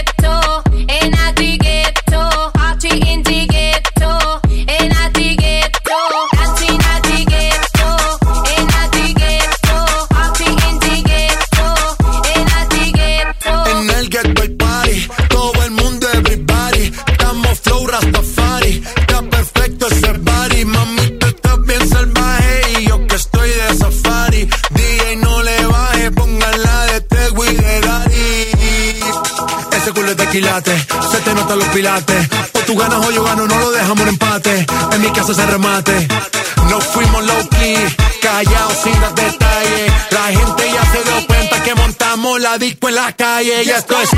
Notan los pilates. O tú ganas o yo gano. No lo dejamos en empate. En mi casa se remate. No fuimos low key. Callados sin dar detalles. La gente ya se dio cuenta que montamos la disco en la calle. Y esto es.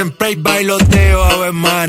Siempre hay bailoteo, Ave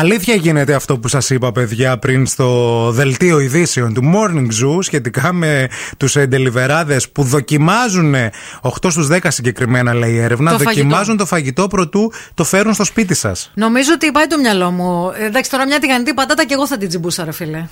Αλήθεια γίνεται αυτό που σας είπα παιδιά πριν στο δελτίο ειδήσεων του Morning Zoo σχετικά με τους εντελιβεράδες που δοκιμάζουν 8 στους 10 συγκεκριμένα λέει η έρευνα Το δοκιμάζουν φαγητό. το φαγητό προτού το φέρουν στο σπίτι σας Νομίζω ότι πάει το μυαλό μου. Ε, Εντάξει, τώρα μια τηγανιτή πατάτα και εγώ θα την τσιμπούσα, ρε φίλε.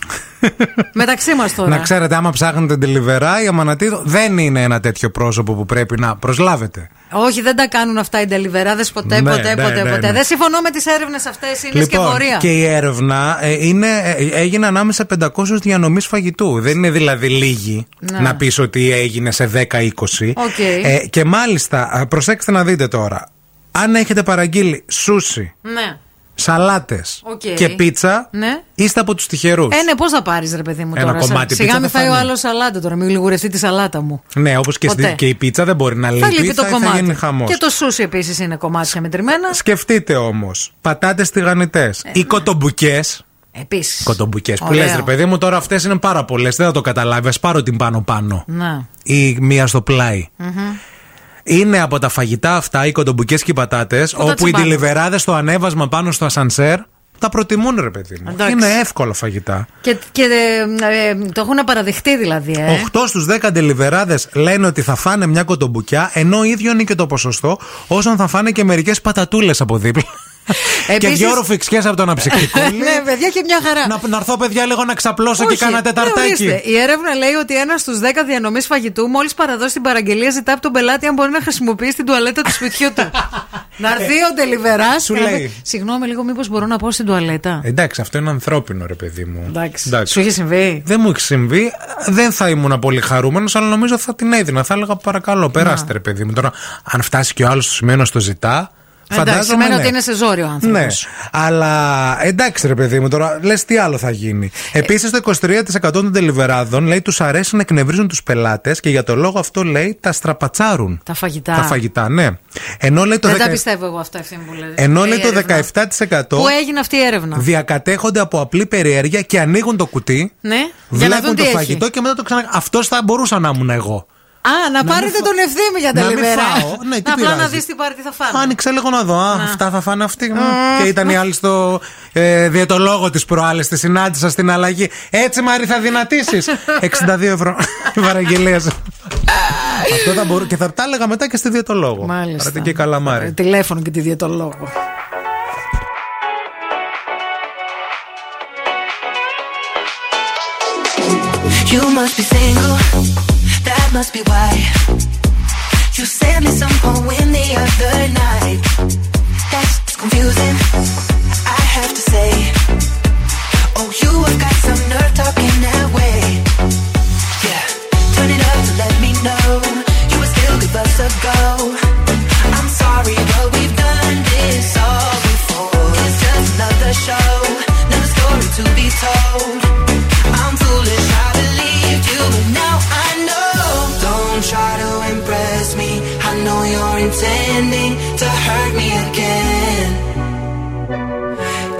Μεταξύ μας τώρα. Να ξέρετε άμα ψάχνετε ντελιβερά η Αμανατίδο δεν είναι ένα τέτοιο πρόσωπο που πρέπει να προσλάβετε Όχι, δεν τα κάνουν αυτά οι ντελιβεράδες ποτέ, Ναι, ποτέ, ναι, ποτέ, ναι, ποτέ. ναι. Δεν συμφωνώ με τις έρευνες αυτές. Είναι σκευωρία. Λοιπόν, και η έρευνα ε, είναι, ε, έγινε ανάμεσα 500 διανομείς φαγητού. Δεν είναι δηλαδή λίγη Ναι. να πεις ότι έγινε σε 10-20. Οκ. Ε, και μάλιστα, α, προσέξτε να δείτε τώρα. Αν έχετε παραγγείλει σούσι, Ναι. Σαλάτες Οκ. και πίτσα, Ναι. είστε από τους τυχερούς. Ε, ναι, πώς θα πάρεις, ρε παιδί μου Ένα τώρα. κομμάτι Σιγά πίτσα μην δεν φάει ο θα άλλος σαλάτα τώρα, μην λιγουρευτεί τη σαλάτα μου. Ναι, όπως και, Ποτέ. στη- και η πίτσα δεν μπορεί να λείπει. θα λείπει το θα, κομμάτι. θα γίνει χαμός. και το σούσι επίσης είναι κομμάτια μετρημένα. Σκεφτείτε όμως, πατάτες τηγανιτές Ε, ή κοτομπουκές. Επίσης. Κοτομπουκές. Που Ωραίο. λες, ρε παιδί μου, τώρα αυτές είναι πάρα πολλές. Δεν θα το καταλάβεις. Α πάρω την πάνω-πάνω. Να. Ή μία στο πλάι. Μμμ. Είναι από τα φαγητά αυτά, οι κοτομπουκέ και οι πατάτες, τα όπου οι τσιμπάνε. τηλεβεράδε στο ανέβασμα πάνω στο ασανσέρ τα προτιμούν, ρε παιδί μου. Εντάξει. Είναι εύκολα φαγητά. Και, και ε, ε, το έχουν παραδεχτεί δηλαδή. Ε. 8 στους 10 ντελιβεράδε λένε ότι θα φάνε μια κοτομπουκιά, ενώ ίδιο είναι και το ποσοστό όσων θα φάνε και μερικές πατατούλες από δίπλα. Και Επίσης- δυο ρουφιξιές από το αναψυκτικό. ναι, παιδιά και μια χαρά. να, να έρθω, παιδιά, λίγο να ξαπλώσω Όχι, και κάνα ναι, τεταρτάκι. ορίστε. Η έρευνα λέει ότι ένας στους 10 διανομής φαγητού, μόλις παραδώσει την παραγγελία, ζητά από τον πελάτη αν μπορεί να χρησιμοποιήσει την τουαλέτα του σπιτιού του. να έρθει ο τελιβερά. Ε, Σου λέει. Συγγνώμη, λίγο, μήπως μπορώ να πάω στην τουαλέτα; Εντάξει, αυτό είναι ανθρώπινο, ρε παιδί μου. Εντάξει. Σου έχει συμβεί; Δεν μου έχει συμβεί. Δεν θα ήμουν πολύ χαρούμενος, αλλά νομίζω θα την έδινα. Θα έλεγα παρακαλώ, περάστε, ρε παιδί μου. Τώρα, αν φτάσει και ο άλλος στο σημείο να στο ζητά. Εντάξει, Φαντάζομαι σημαίνει ναι. ότι είναι σε ζόρι ο άνθρωπος. Ναι, αλλά εντάξει ρε παιδί μου τώρα, λες τι άλλο θα γίνει. Επίσης το 23% των τελιβεράδων λέει τους αρέσει να εκνευρίζουν τους πελάτες και για το λόγο αυτό λέει τα στραπατσάρουν. Τα φαγητά. Τα φαγητά, ναι. Ενώ λέει το, Δεν τα 10 πιστεύω εγώ αυτά ευθύνη που λέτε. ενώ λέει Η το έρευνα. 17% Πού έγινε αυτή η έρευνα; διακατέχονται από απλή περιέργεια και ανοίγουν το κουτί, Ναι, για να βλέπουν δουν το τι έχει. φαγητό και μετά το ξανα. Αυτός θα μπορούσα να ήμουν εγώ. Α, να, πάρετε τον ευθύμη για τα Να μην λιβερά. φάω. Ναι, τι Απλά να πειράζει. δεις τι πάρει, τι θα φάνε. Άνοιξε λίγο να δω. Α, αυτά θα φάνε αυτοί. Μ. Και ήταν η άλλη στο ε, διαιτολόγο της προάλλες. Τη συνάντησα στην αλλαγή. Έτσι, Μάρι, θα δυνατήσεις. 62 ευρώ η παραγγελία σου. Αυτό θα μπορώ, και θα τα έλεγα μετά και στη διαιτολόγο. Μάλιστα. Άρα και καλά, Μάρι. Ε, Τηλέφωνο και τη διαιτολόγο. You must be single, must be why. You sent me some poem the other night. That's confusing, I have to say. Oh, you have got some nerve talking that way. Yeah, turn it up to let me know you would still give us a go. I'm sorry, but we've done this all before. It's just another show, another story to be told.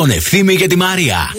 τον Ευθύμη και τη Μαρία.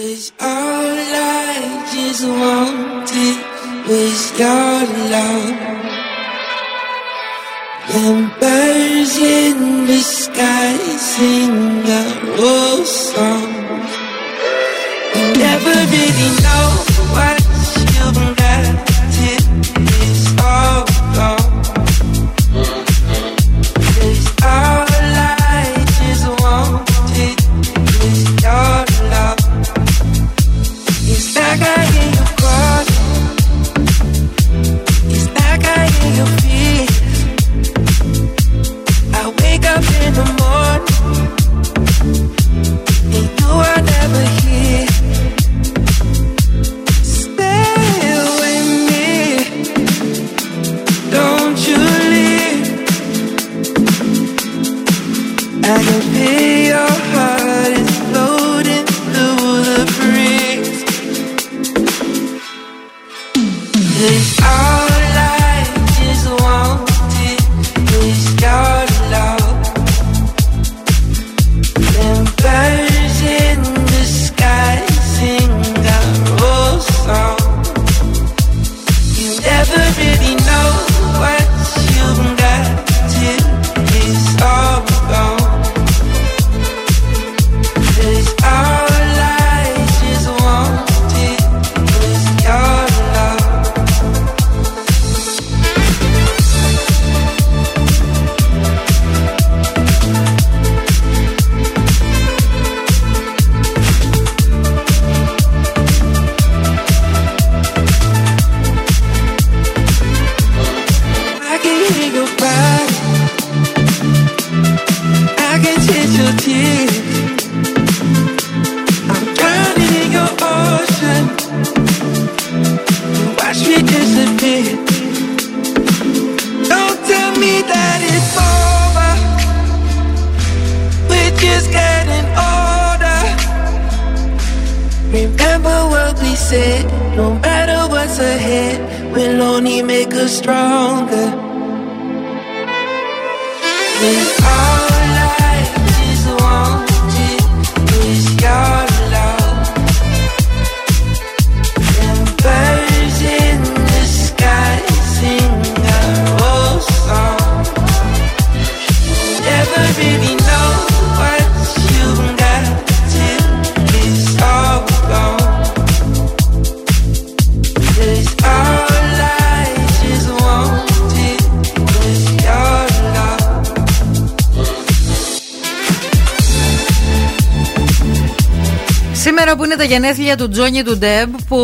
Γενέθλια του Τζόνι του Ντεπ, που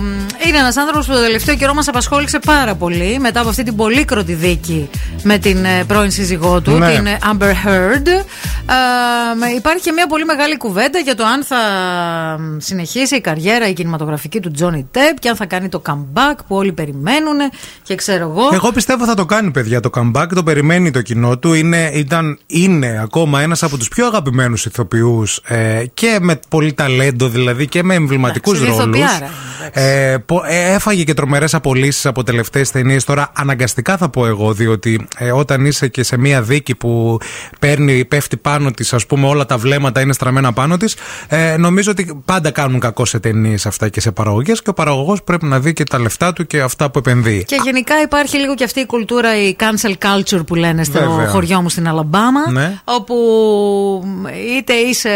μ, είναι ένας άνθρωπος που το τελευταίο καιρό μας απασχόλησε πάρα πολύ μετά από αυτή την πολύκροτη δίκη με την ε, πρώην σύζυγό του, Ναι. την ε, Amber Heard. Ε, με- υπάρχει και μια πολύ μεγάλη κουβέντα για το αν θα μ, συνεχίσει η καριέρα η κινηματογραφική του Τζόνι Ντεπ και αν θα κάνει το comeback που όλοι περιμένουν και ξέρω εγώ. Εγώ πιστεύω θα το κάνει, παιδιά, το comeback. Το περιμένει το κοινό του. Είναι, ήταν, είναι ακόμα ένας από τους πιο αγαπημένους ηθοποιούς ε, και με πολύ ταλέντο δηλαδή και με εμβληματικούς Εντάξει, είναι ρόλους. Ηθοποιάρα, Ε, πο- ε, έφαγε και τρομερές απολύσεις από τελευταίες ταινίες. Τώρα αναγκαστικά θα πω εγώ, διότι ε, όταν είσαι και σε μία δίκη που παίρνει, πέφτει πάνω της, ας πούμε, όλα τα βλέμματα είναι στραμμένα πάνω της, ε, νομίζω ότι πάντα κάνουν κακό σε ταινίες αυτά και σε παραγωγές και ο παραγωγός πρέπει να δει και τα λεφτά του και αυτά που επενδύει. Και γενικά υπάρχει λίγο και αυτή η κουλτούρα, η cancel culture που λένε στο Βέβαια. χωριό μου στην Αλαμπάμα. Ναι. Όπου είτε είσαι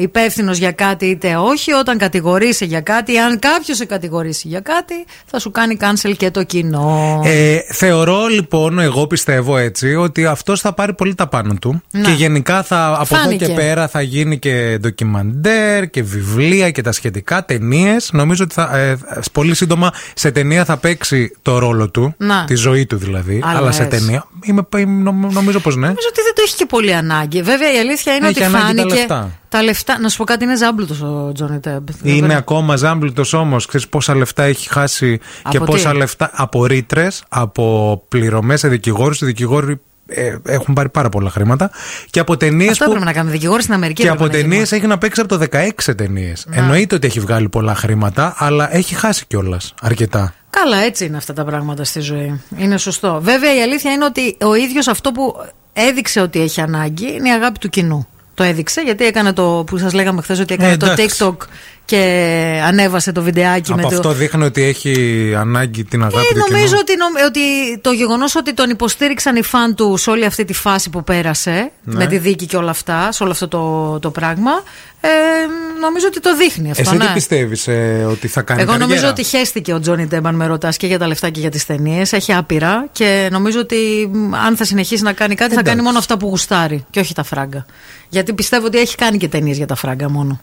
υπεύθυνος για κάτι είτε όχι, όταν κατηγορείσαι για κάτι, αν κάποιος σε κατηγορήσει για κάτι, θα σου κάνει cancel και το κοινό. Ε, θεωρώ λοιπόν, εγώ πιστεύω έτσι, ότι αυτός θα πάρει πολύ τα πάνω του. Να. Και γενικά θα, από Φάνηκε. εδώ και πέρα θα γίνει και ντοκιμαντέρ και βιβλία και τα σχετικά ταινίες. Νομίζω ότι θα, ε, πολύ σύντομα σε ταινία θα παίξει το ρόλο του. Να. Τη ζωή του δηλαδή. Α, αλλά σε λες. ταινία. Είμαι, είμαι- νομ- νομίζω πως ναι. Νομίζω ότι δεν το έχει και πολύ ανάγκη. Βέβαια, η αλήθεια είναι Έχει ότι ανάγκη τα φάνηκε. λεφτά. τα λεφτά. Να σου πω κάτι, είναι ζάμπλουτος ο Τζόνι Τέμπ. Είναι ακόμα ζάμπλουτος όμω. Ξέρεις πόσα λεφτά έχει χάσει και Από τι; πόσα λεφτά από ρήτρες, από πληρωμές σε δικηγόρους. Οι δικηγόροι ε, έχουν πάρει πάρα πολλά χρήματα. Και από ταινίες Αυτό που. έπρεπε να κάνουμε. Δικηγόροι στην Αμερική. Και έπρεπε από να γίνουμε. ταινίες έχει να παίξει από το 16 ταινίες. Να. Εννοείται ότι έχει βγάλει πολλά χρήματα, αλλά έχει χάσει κιόλας αρκετά. Καλά, έτσι είναι αυτά τα πράγματα στη ζωή. Είναι σωστό. Βέβαια, η αλήθεια είναι ότι ο ίδιος αυτό που έδειξε ότι έχει ανάγκη είναι η αγάπη του κοινού. Το έδειξε γιατί έκανε το που σας λέγαμε χθες ότι έκανε Ε, το εντάξει. TikTok και ανέβασε το βιντεάκι από με αυτό το. δείχνει ότι έχει ανάγκη την αγάπη Ε, του κοινού. νομίζω ότι, νομ- ότι το γεγονός ότι τον υποστήριξαν οι φαν του σε όλη αυτή τη φάση που πέρασε, Ναι. με τη δίκη και όλα αυτά, σε όλο αυτό το, το πράγμα, ε, νομίζω ότι το δείχνει αυτό. Εσύ ναι. τι πιστεύεις ότι θα κάνει Εγώ νομίζω καριέρα; ότι χέστηκε ο Τζόνι Ντεπ αν με ρωτάς και για τα λεφτά και για τις ταινίες. Έχει άπειρα και νομίζω ότι μ, αν θα συνεχίσει να κάνει κάτι, θα Εντάξει. κάνει μόνο αυτά που γουστάρει και όχι τα φράγκα. Γιατί πιστεύω ότι έχει κάνει και ταινίες για τα φράγκα μόνο.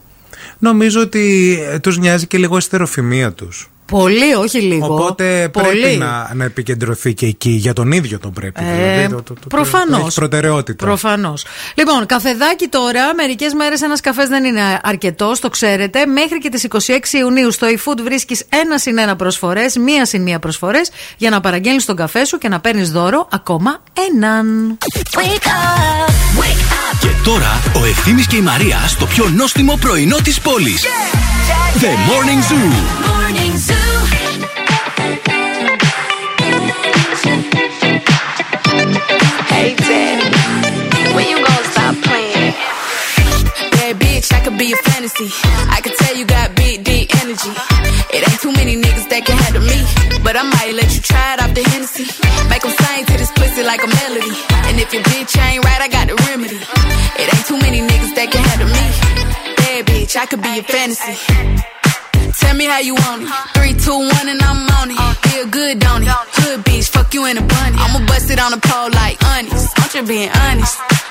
Νομίζω ότι τους νοιάζει και λίγο η στεροφημία τους. Πολύ, όχι λίγο. Οπότε Πολύ. πρέπει να, να επικεντρωθεί και εκεί. Για τον ίδιο τον πρέπει. Ε, δηλαδή, το- το- το- προφανώς. Έχει προτεραιότητα. Προφανώς. Λοιπόν, καφεδάκι τώρα. Μερικές μέρες ένας καφές δεν είναι αρκετός, το ξέρετε. Μέχρι και τις 26 Ιουνίου στο eFood βρίσκεις ένα συν ένα προσφορές, μία συν μία προσφορές για να παραγγέλνεις τον καφέ σου και να παίρνεις δώρο ακόμα έναν. Και τώρα ο Ευθύμης και η Μαρία στο πιο νόστιμο πρωινό της πόλης. The Morning Zoo. Hey, Daddy, when you gonna stop playing? Bad bitch, I could be a fantasy. I could tell you got big, deep energy. It ain't too many niggas that can handle me. But I might let you try it off the Hennessy. Make 'em sing to this pussy like a melody. And if your bitch ain't right, I got the remedy. Bitch, I could be a fantasy. Tell me how you want it. Three, two, one, and I'm on it. Feel good, don't it? Hood bitch, fuck you in a bunny. I'ma bust it on the pole like honest. I'm just being honest.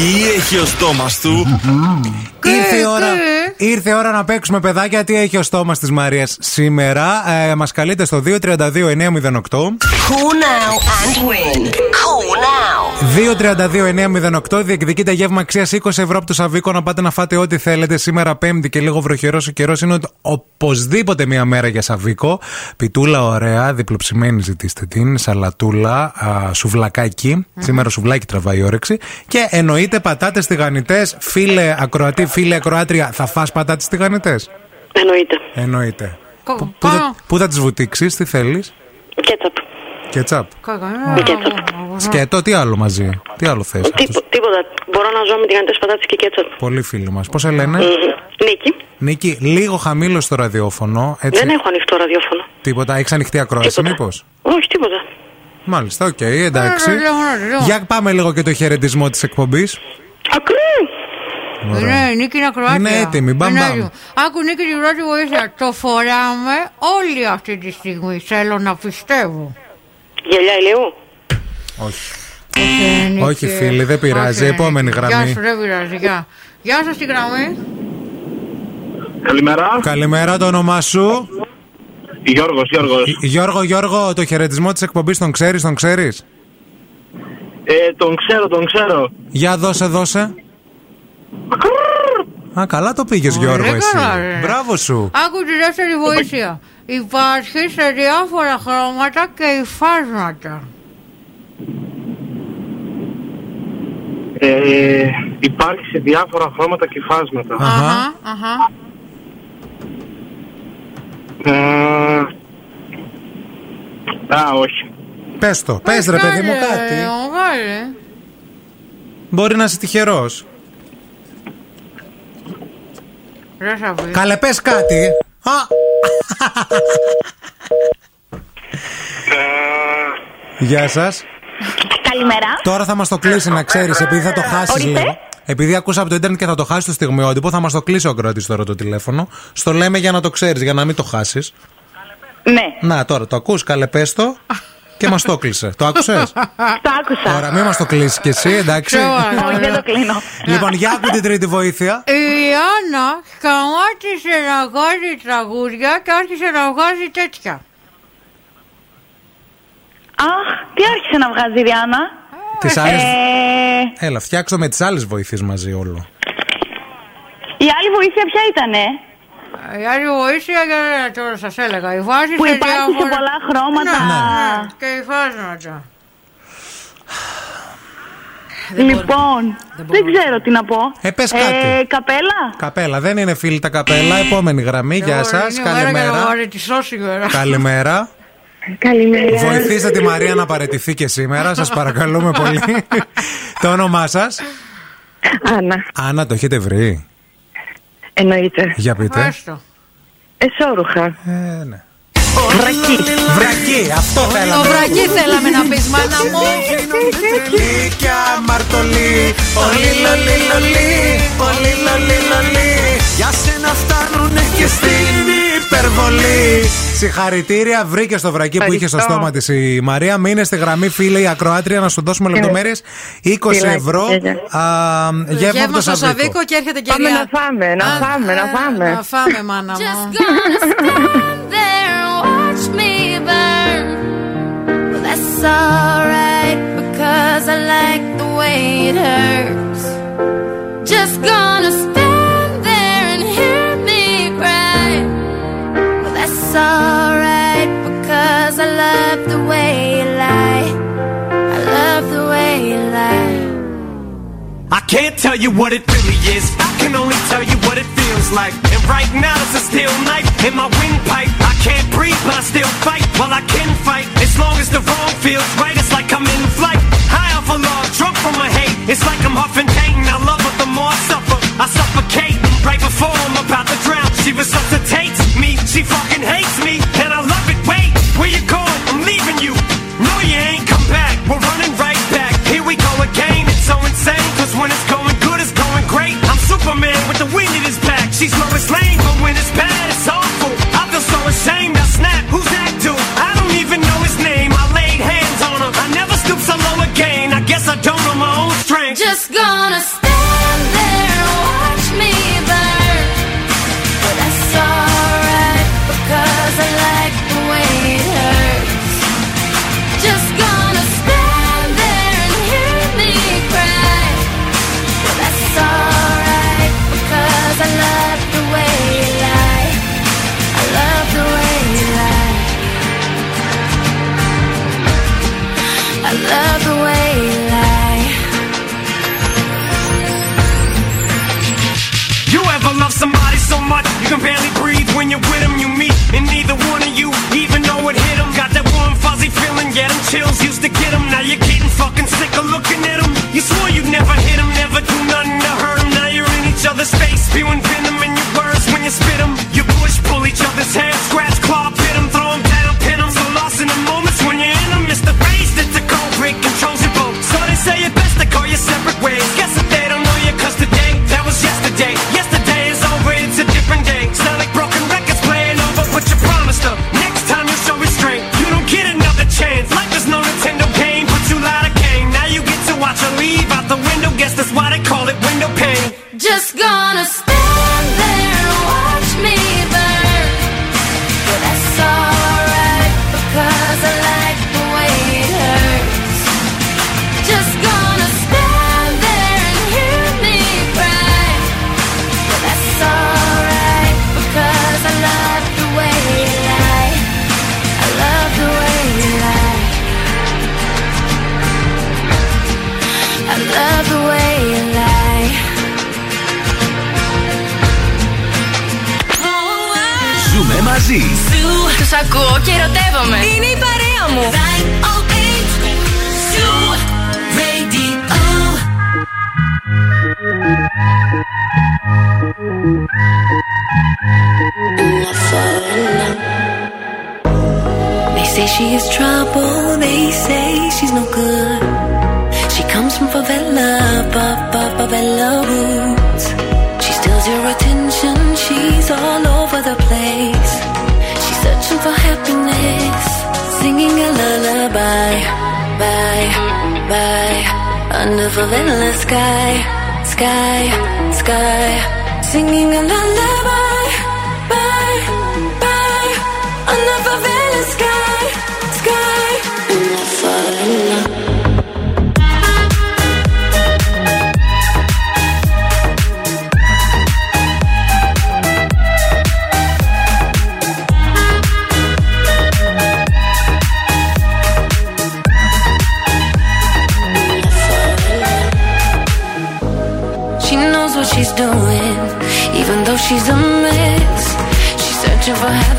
Τι έχει ο στόμας του. Ήρθε η ώρα, ήρθε η ώρα να παίξουμε παιδάκια. Τι έχει ο στόμας της Μαρίας σήμερα; Ε, Μας καλείτε στο 232-908. Call now and win. Call now. 232-908. Διεκδικείτε γεύμα αξίας 20 ευρώ από το Σαββίκο να πάτε να φάτε ό,τι θέλετε. Σήμερα Πέμπτη και λίγο βροχερός ο καιρός είναι οπωσδήποτε μία μέρα για Σαββίκο. Πιτούλα ωραία, διπλοψημένη ζητήστε την. Σαλατούλα, α, σουβλακάκι. Σήμερα σουβλάκι τραβάει η όρεξη. Και εννοείται πατάτες τηγανιτές. Φίλε ακροατή, φίλε ακροάτρια, θα φας πατάτες τηγανιτές; Εννοείται. Εννοείται. Πού, πού θα, πού θα τις βουτήξεις, τι θέλεις; Κέτσαπ. Κετσάπ. Κέτσαπ. Σκέτο, τι άλλο μαζί; Τι άλλο θες. Τίπο- Τίποτα. Μπορώ να ζω με τηγανιτές πατάτες και κέτσαπ. Πολύ φίλοι μας. Πώς σε λένε, Μμμ. Νίκη. Νίκη, λίγο χαμήλως στο ραδιόφωνο. Έτσι. Δεν έχω ανοιχτό ραδιόφωνο. Τίποτα. Έχεις ανοιχτή ακρόαση, μήπως; Όχι, τίποτα. Μάλιστα, οκ, εντάξει. Ε, Για πάμε λίγο και το χαιρετισμό της εκπομπής. Ακρού! Ναι, η Νίκη είναι ακροάτρια. Είναι έτοιμη, μπαμ, Είναι μπαμ. έτοιμη. Άκου Νίκη την πρώτη βοήθεια. Το φοράμε όλοι αυτή τη στιγμή. Θέλω να πιστεύω. Γυαλιά ηλίου. Όχι. Όχι, Νίκη. Όχι, φίλοι, δεν πειράζει. Όχι, Επόμενη Νίκη. γραμμή. Γεια σου, δεν πειράζει. Γεια. Γεια σας στη γραμμή. Καλημέρα. Καλημέρα, το όνομά σου; Γιώργος, Γιώργος. Ι- Γιώργο, Γιώργο, το χαιρετισμό της εκπομπής τον ξέρεις, τον ξέρεις; Ε, τον ξέρω, τον ξέρω. Για δώσε, δώσε. Α, καλά το πήγε, Πολύ Γιώργο, εσύ. καλά, ρε. Μπράβο σου. Άκου τη δεύτερη βοήθεια. Υπάρχει σε διάφορα χρώματα και υφάσματα. Ε, υπάρχει σε διάφορα χρώματα και φάσματα. Αχα, αχα. Ε, α, όχι. Πες το, πες ρε παιδί μου κάτι. Ε, Μεγάλη. Μπορεί να είσαι τυχερός. Δεν θα βρεις. Καλέ, πες κάτι. Α, Γεια σας. Καλημέρα. Τώρα θα μας το κλείσει να ξέρεις, επειδή θα το χάσεις Ορίστε. λίγο. Επειδή ακούσα από το Ιντερνετ και θα το χάσεις το στιγμιότυπο, θα μας το κλείσει ο ακροατής τώρα το τηλέφωνο. Στο λέμε για να το ξέρεις, για να μην το χάσεις. Ναι. Να τώρα το ακούς, καλέ, πες το. Και μας το κλείσε. Το άκουσες; Το άκουσα. Τώρα μην μας το κλείσεις κι εσύ, εντάξει. Όχι, δεν το κλείνω. λοιπόν, για άκου την τρίτη βοήθεια. Η Άννα σταμάτησε να βγάζει τραγούδια και άρχισε να βγάζει τέτοια. Αχ, τι άρχισε να βγάζει η Ριάννα; Τις άλλες- Ε, Έλα, φτιάξω με τις άλλες βοήθειες μαζί όλο. η άλλη βοήθεια ποια ήτανε; Η άλλη βοήθεια για τώρα σας έλεγα. Η βάση Που σε υπάρχει σε διάφορα- πολλά χρώματα. Ναι, ναι, και υφάσματα. Λοιπόν, δεν, ξέρω τι να πω. Ε, πες κάτι. καπέλα; Καπέλα, δεν είναι φίλη τα καπέλα. Επόμενη γραμμή, γεια σας. Είναι μέρα για να Καλημέρα. βαρετισώ σήμερα. Καλημέρα. Καλημέρα. Βοηθήστε τη Μαρία να παραιτηθεί και σήμερα. Σας παρακαλούμε πολύ. το όνομά σας; Άννα. Άννα, το έχετε βρει; Εννοείται. Για πείτε. Πες το. Εσόρουχα. Ε, ναι. Βρακή. Βρακή, αυτό θέλαμε. Το βρακί θέλαμε να πεις, μάνα μου. Και αμαρτωλή. Πολύ λολί λολί. Πολύ λολί λολί. Για σένα φτάνουνε και στην υπερβολή. Συγχαρητήρια, βρήκε το βρακί που είχε στο Ευχαριστώ. στόμα της η Μαρία. Μείνε στη γραμμή, φίλε, η ακροάτρια, να σου δώσουμε λεπτομέρειες. 20 Φιλάκια, ευρώ. γεια. α, Γεύμα Γεύμα από το στο Σαββίκο. Σαββίκο και έρχεται και η Πάμε κυρία. να φάμε, να Α, φάμε, να ε, φάμε. Να φάμε, μάνα μου. there and watch me burn. Well, that's alright because I like the way it hurts. I can't tell you what it really is. I can only tell you what it feels like. And right now there's a steel knife in my windpipe. I can't breathe, but I still fight. Well, I can fight as long as the wrong feels right. It's like I'm in flight, high off a log, drunk from my hate. It's like I'm huffing pain. I love her the more I suffer. I suffocate right before I'm about to drown. She resuscitates me. She fucking hates me, and I love it. Wait, where you going? She's Lois Lane, but when it's bad, it's awful. I feel so ashamed. I snap. Who's that dude? I don't even know his name. I laid hands on him. I never stoop so low again. I guess I don't know my own strength. Just gonna you're with them? You meet, and neither one of you even know it hit them. Got that warm, fuzzy feeling, yeah, them chills used to get them. Now you're getting fucking sick of looking at them. You swore you'd never hit them, never do nothing to hurt them. Now you're in each other's face, spewing venom in your words when you spit them. You push, pull each other's hair, scratch, claw, pit them, throw them down, pin them. So lost in the moments when you're in them. It's the race that's cold break, controls your boat. So they say it best to call you separate ways. no pain. Just gonna stay. μαζί. Του ακούω και ερωτεύομαι. Είναι η παρέα μου. They say she is trouble, they say she's no good. She comes from favela, pop, pop, favela roots. She steals your attention, Lullaby, bye, bye, under favela sky, sky, sky, singing a lullaby,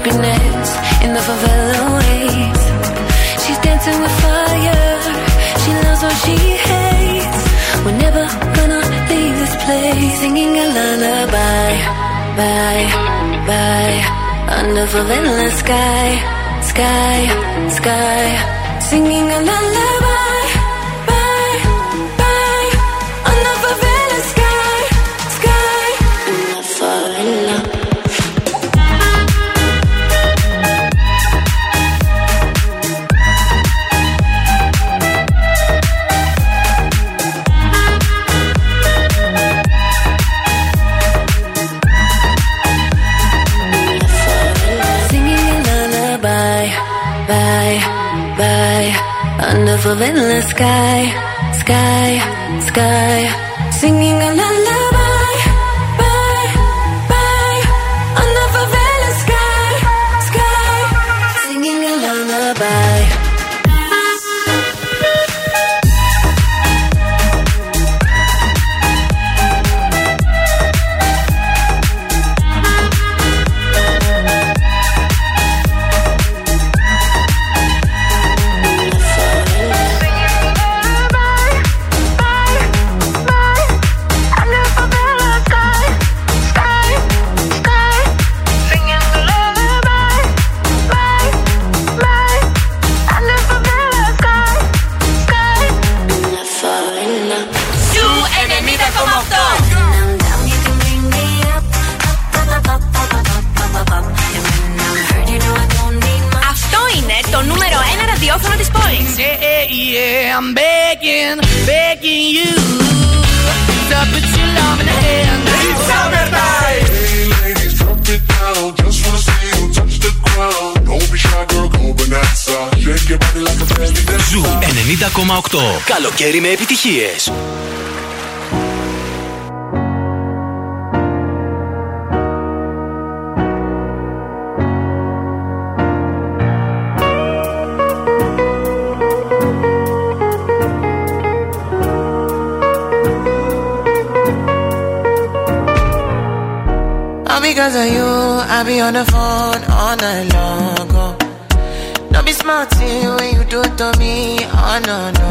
happiness in the favela ways. She's dancing with fire. She loves what she hates. We're never gonna leave this place. Singing a lullaby, bye, bye, under the endless sky, sky, sky, singing a lullaby, up in the sky, sky, sky, singing. Καλοκαίρι με επιτυχίες. All because of you, I be on the phone all night long. Oh. Don't be smart when you do it to me. Oh no, no, no.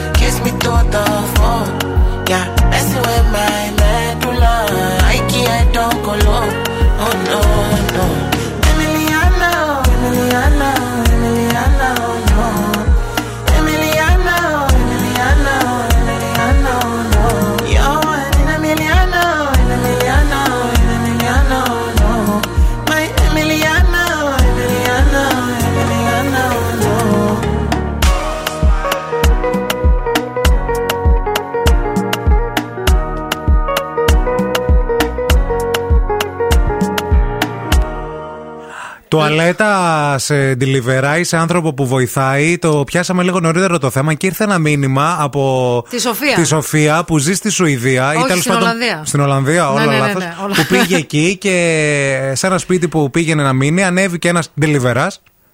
Τουαλέτα σε delivery, σε άνθρωπο που βοηθάει. Το πιάσαμε λίγο νωρίτερα το θέμα και ήρθε ένα μήνυμα από Τη Σοφία. τη Σοφία που ζει στη Σουηδία. Όχι, τέλος στην Ολλανδία. Στην Ολλανδία, Ναι, όλα ναι, ναι, λάθος, ναι, όλα. Που πήγε εκεί και σε ένα σπίτι που πήγαινε να μείνει, ανέβηκε ένας delivery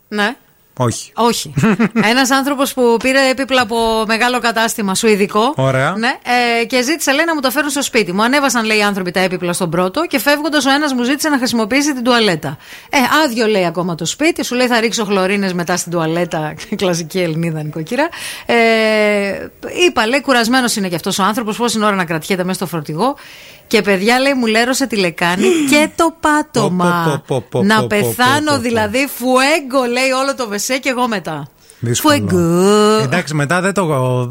Ναι. Όχι. Όχι. Ένας άνθρωπος που πήρε έπιπλα από μεγάλο κατάστημα σουηδικό. Ωραία. Ναι, ε, και ζήτησε, λέει, να μου το φέρουν στο σπίτι μου. Ανέβασαν, λέει, οι άνθρωποι τα έπιπλα στον πρώτο και φεύγοντας ο ένας μου ζήτησε να χρησιμοποιήσει την τουαλέτα. Ε, άδειο, λέει, ακόμα το σπίτι. Σου λέει, θα ρίξω χλωρίνες μετά στην τουαλέτα. Κλασική Ελληνίδα νοικοκύρα. Ε, είπα, λέει, κουρασμένος είναι και αυτός ο άνθρωπος. Πόση ώρα να κρατιέται μέσα στο φορτηγό. Και παιδιά λέει μου λέρωσε τη λεκάνη και το πάτωμα. Πω, πω, πω, πω, να πω, πω, πεθάνω πω, πω. δηλαδή φουέγκο λέει όλο το βεσέ και εγώ μετά. Δύσκολο. Φουέγκο. Εντάξει, μετά δεν το.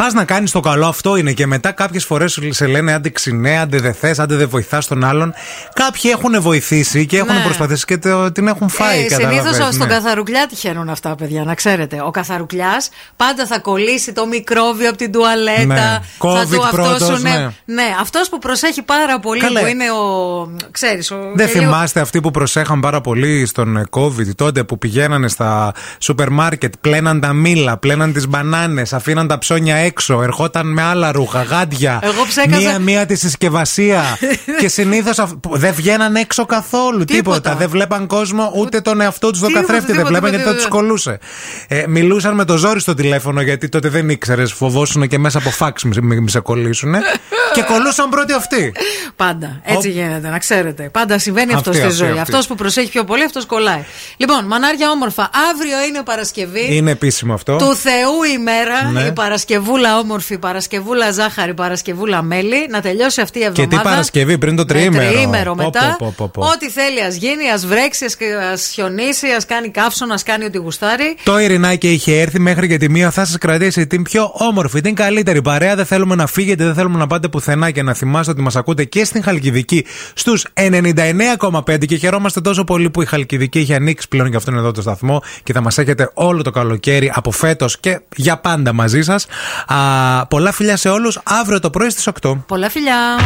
Τι... Πας να κάνεις το καλό, αυτό είναι. Και μετά κάποιες φορές σε λένε άντε ξυνέ, άντε δεν θες, άντε δεν βοηθάς τον άλλον. Κάποιοι έχουν βοηθήσει και έχουν Ναι. προσπαθήσει και το, την έχουν φάει. Ε, κατάλαβες, Συνήθω στον ναι. καθαρουκλιά τυχαίνουν αυτά, παιδιά, να ξέρετε. Ο καθαρουκλιάς πάντα θα κολλήσει το μικρόβιο από την τουαλέτα. Ναι. Θα COVID του πρώτος, αυτόσουνε- ναι. ναι. αυτός που προσέχει πάρα πολύ, Καλέ. που είναι ο. Ξέρεις, ο Δεν και λίγο- θυμάστε αυτοί που προσέχαν πάρα πολύ στον ε, COVID τότε που πηγαίνανε στα σούπερ μάρκετ, πλέναν τα μήλα, πλέναν τις μπανάνες, αφήναν τα ψώνια έξω, ερχόταν με άλλα ρούχα, γάντια. Εγώ ψέκαζα- Μία-μία τη συσκευασία. και συνήθως δεν βγαίναν έξω καθόλου. Τίποτα. Τίποτα. Δεν βλέπαν κόσμο ούτε τον εαυτό τους στον Τίποτα, καθρέφτη. Δεν τίποτα, βλέπαν γιατί θα τίποτα, του κολούσε. Ε, μιλούσαν με το ζόρι στο τηλέφωνο γιατί τότε δεν ήξερες, φοβόσουν και μέσα από φάξ μη, μη, μη σε κολλήσουν. και κολούσαν πρώτοι αυτοί. Πάντα. Έτσι Ο- γίνεται, να ξέρετε. Πάντα συμβαίνει αυτό Αυτή, στη αυτή, ζωή. αυτή. Αυτός που προσέχει πιο πολύ, αυτός κολλάει. Λοιπόν, μανάρια όμορφα. Αύριο είναι Παρασκευή. Είναι επίσημο αυτό. Του Θεού ημέρα, Ναι. η Παρασκευούλα όμορφη, Παρασκευούλα ζάχαρη, Παρασκευούλα μέλι. Να τελειώσει αυτή η Και εβδομάδα. τι Παρασκευή πριν το Με τριήμερο. τριήμερο Πω, μετά. πω, πω, πω. Ό,τι θέλει, ας γίνει, ας βρέξει, ας χιονίσει, ας κάνει καύσωνα, ας κάνει ό,τι γουστάρει. Το Ειρηνάκι είχε έρθει μέχρι και τη μία. Θα σας κρατήσει την πιο όμορφη, την καλύτερη παρέα. Δεν θέλουμε να φύγετε, δεν θέλουμε να πάτε πουθενά και να θυμάστε ότι μας ακούτε και στην Χαλκιδική στους 99,5 και χαιρόμαστε τόσο πολύ που η Χαλκιδική έχει ανοίξει πλέον και αυτόν εδώ το σταθμό και θα μας έχετε όλο το καλοκαίρι από φέτος και για πάντα μαζί σας. Πολλά φιλιά σε όλους. Αύριο το πρωί στις 8. Πολλά φιλιά.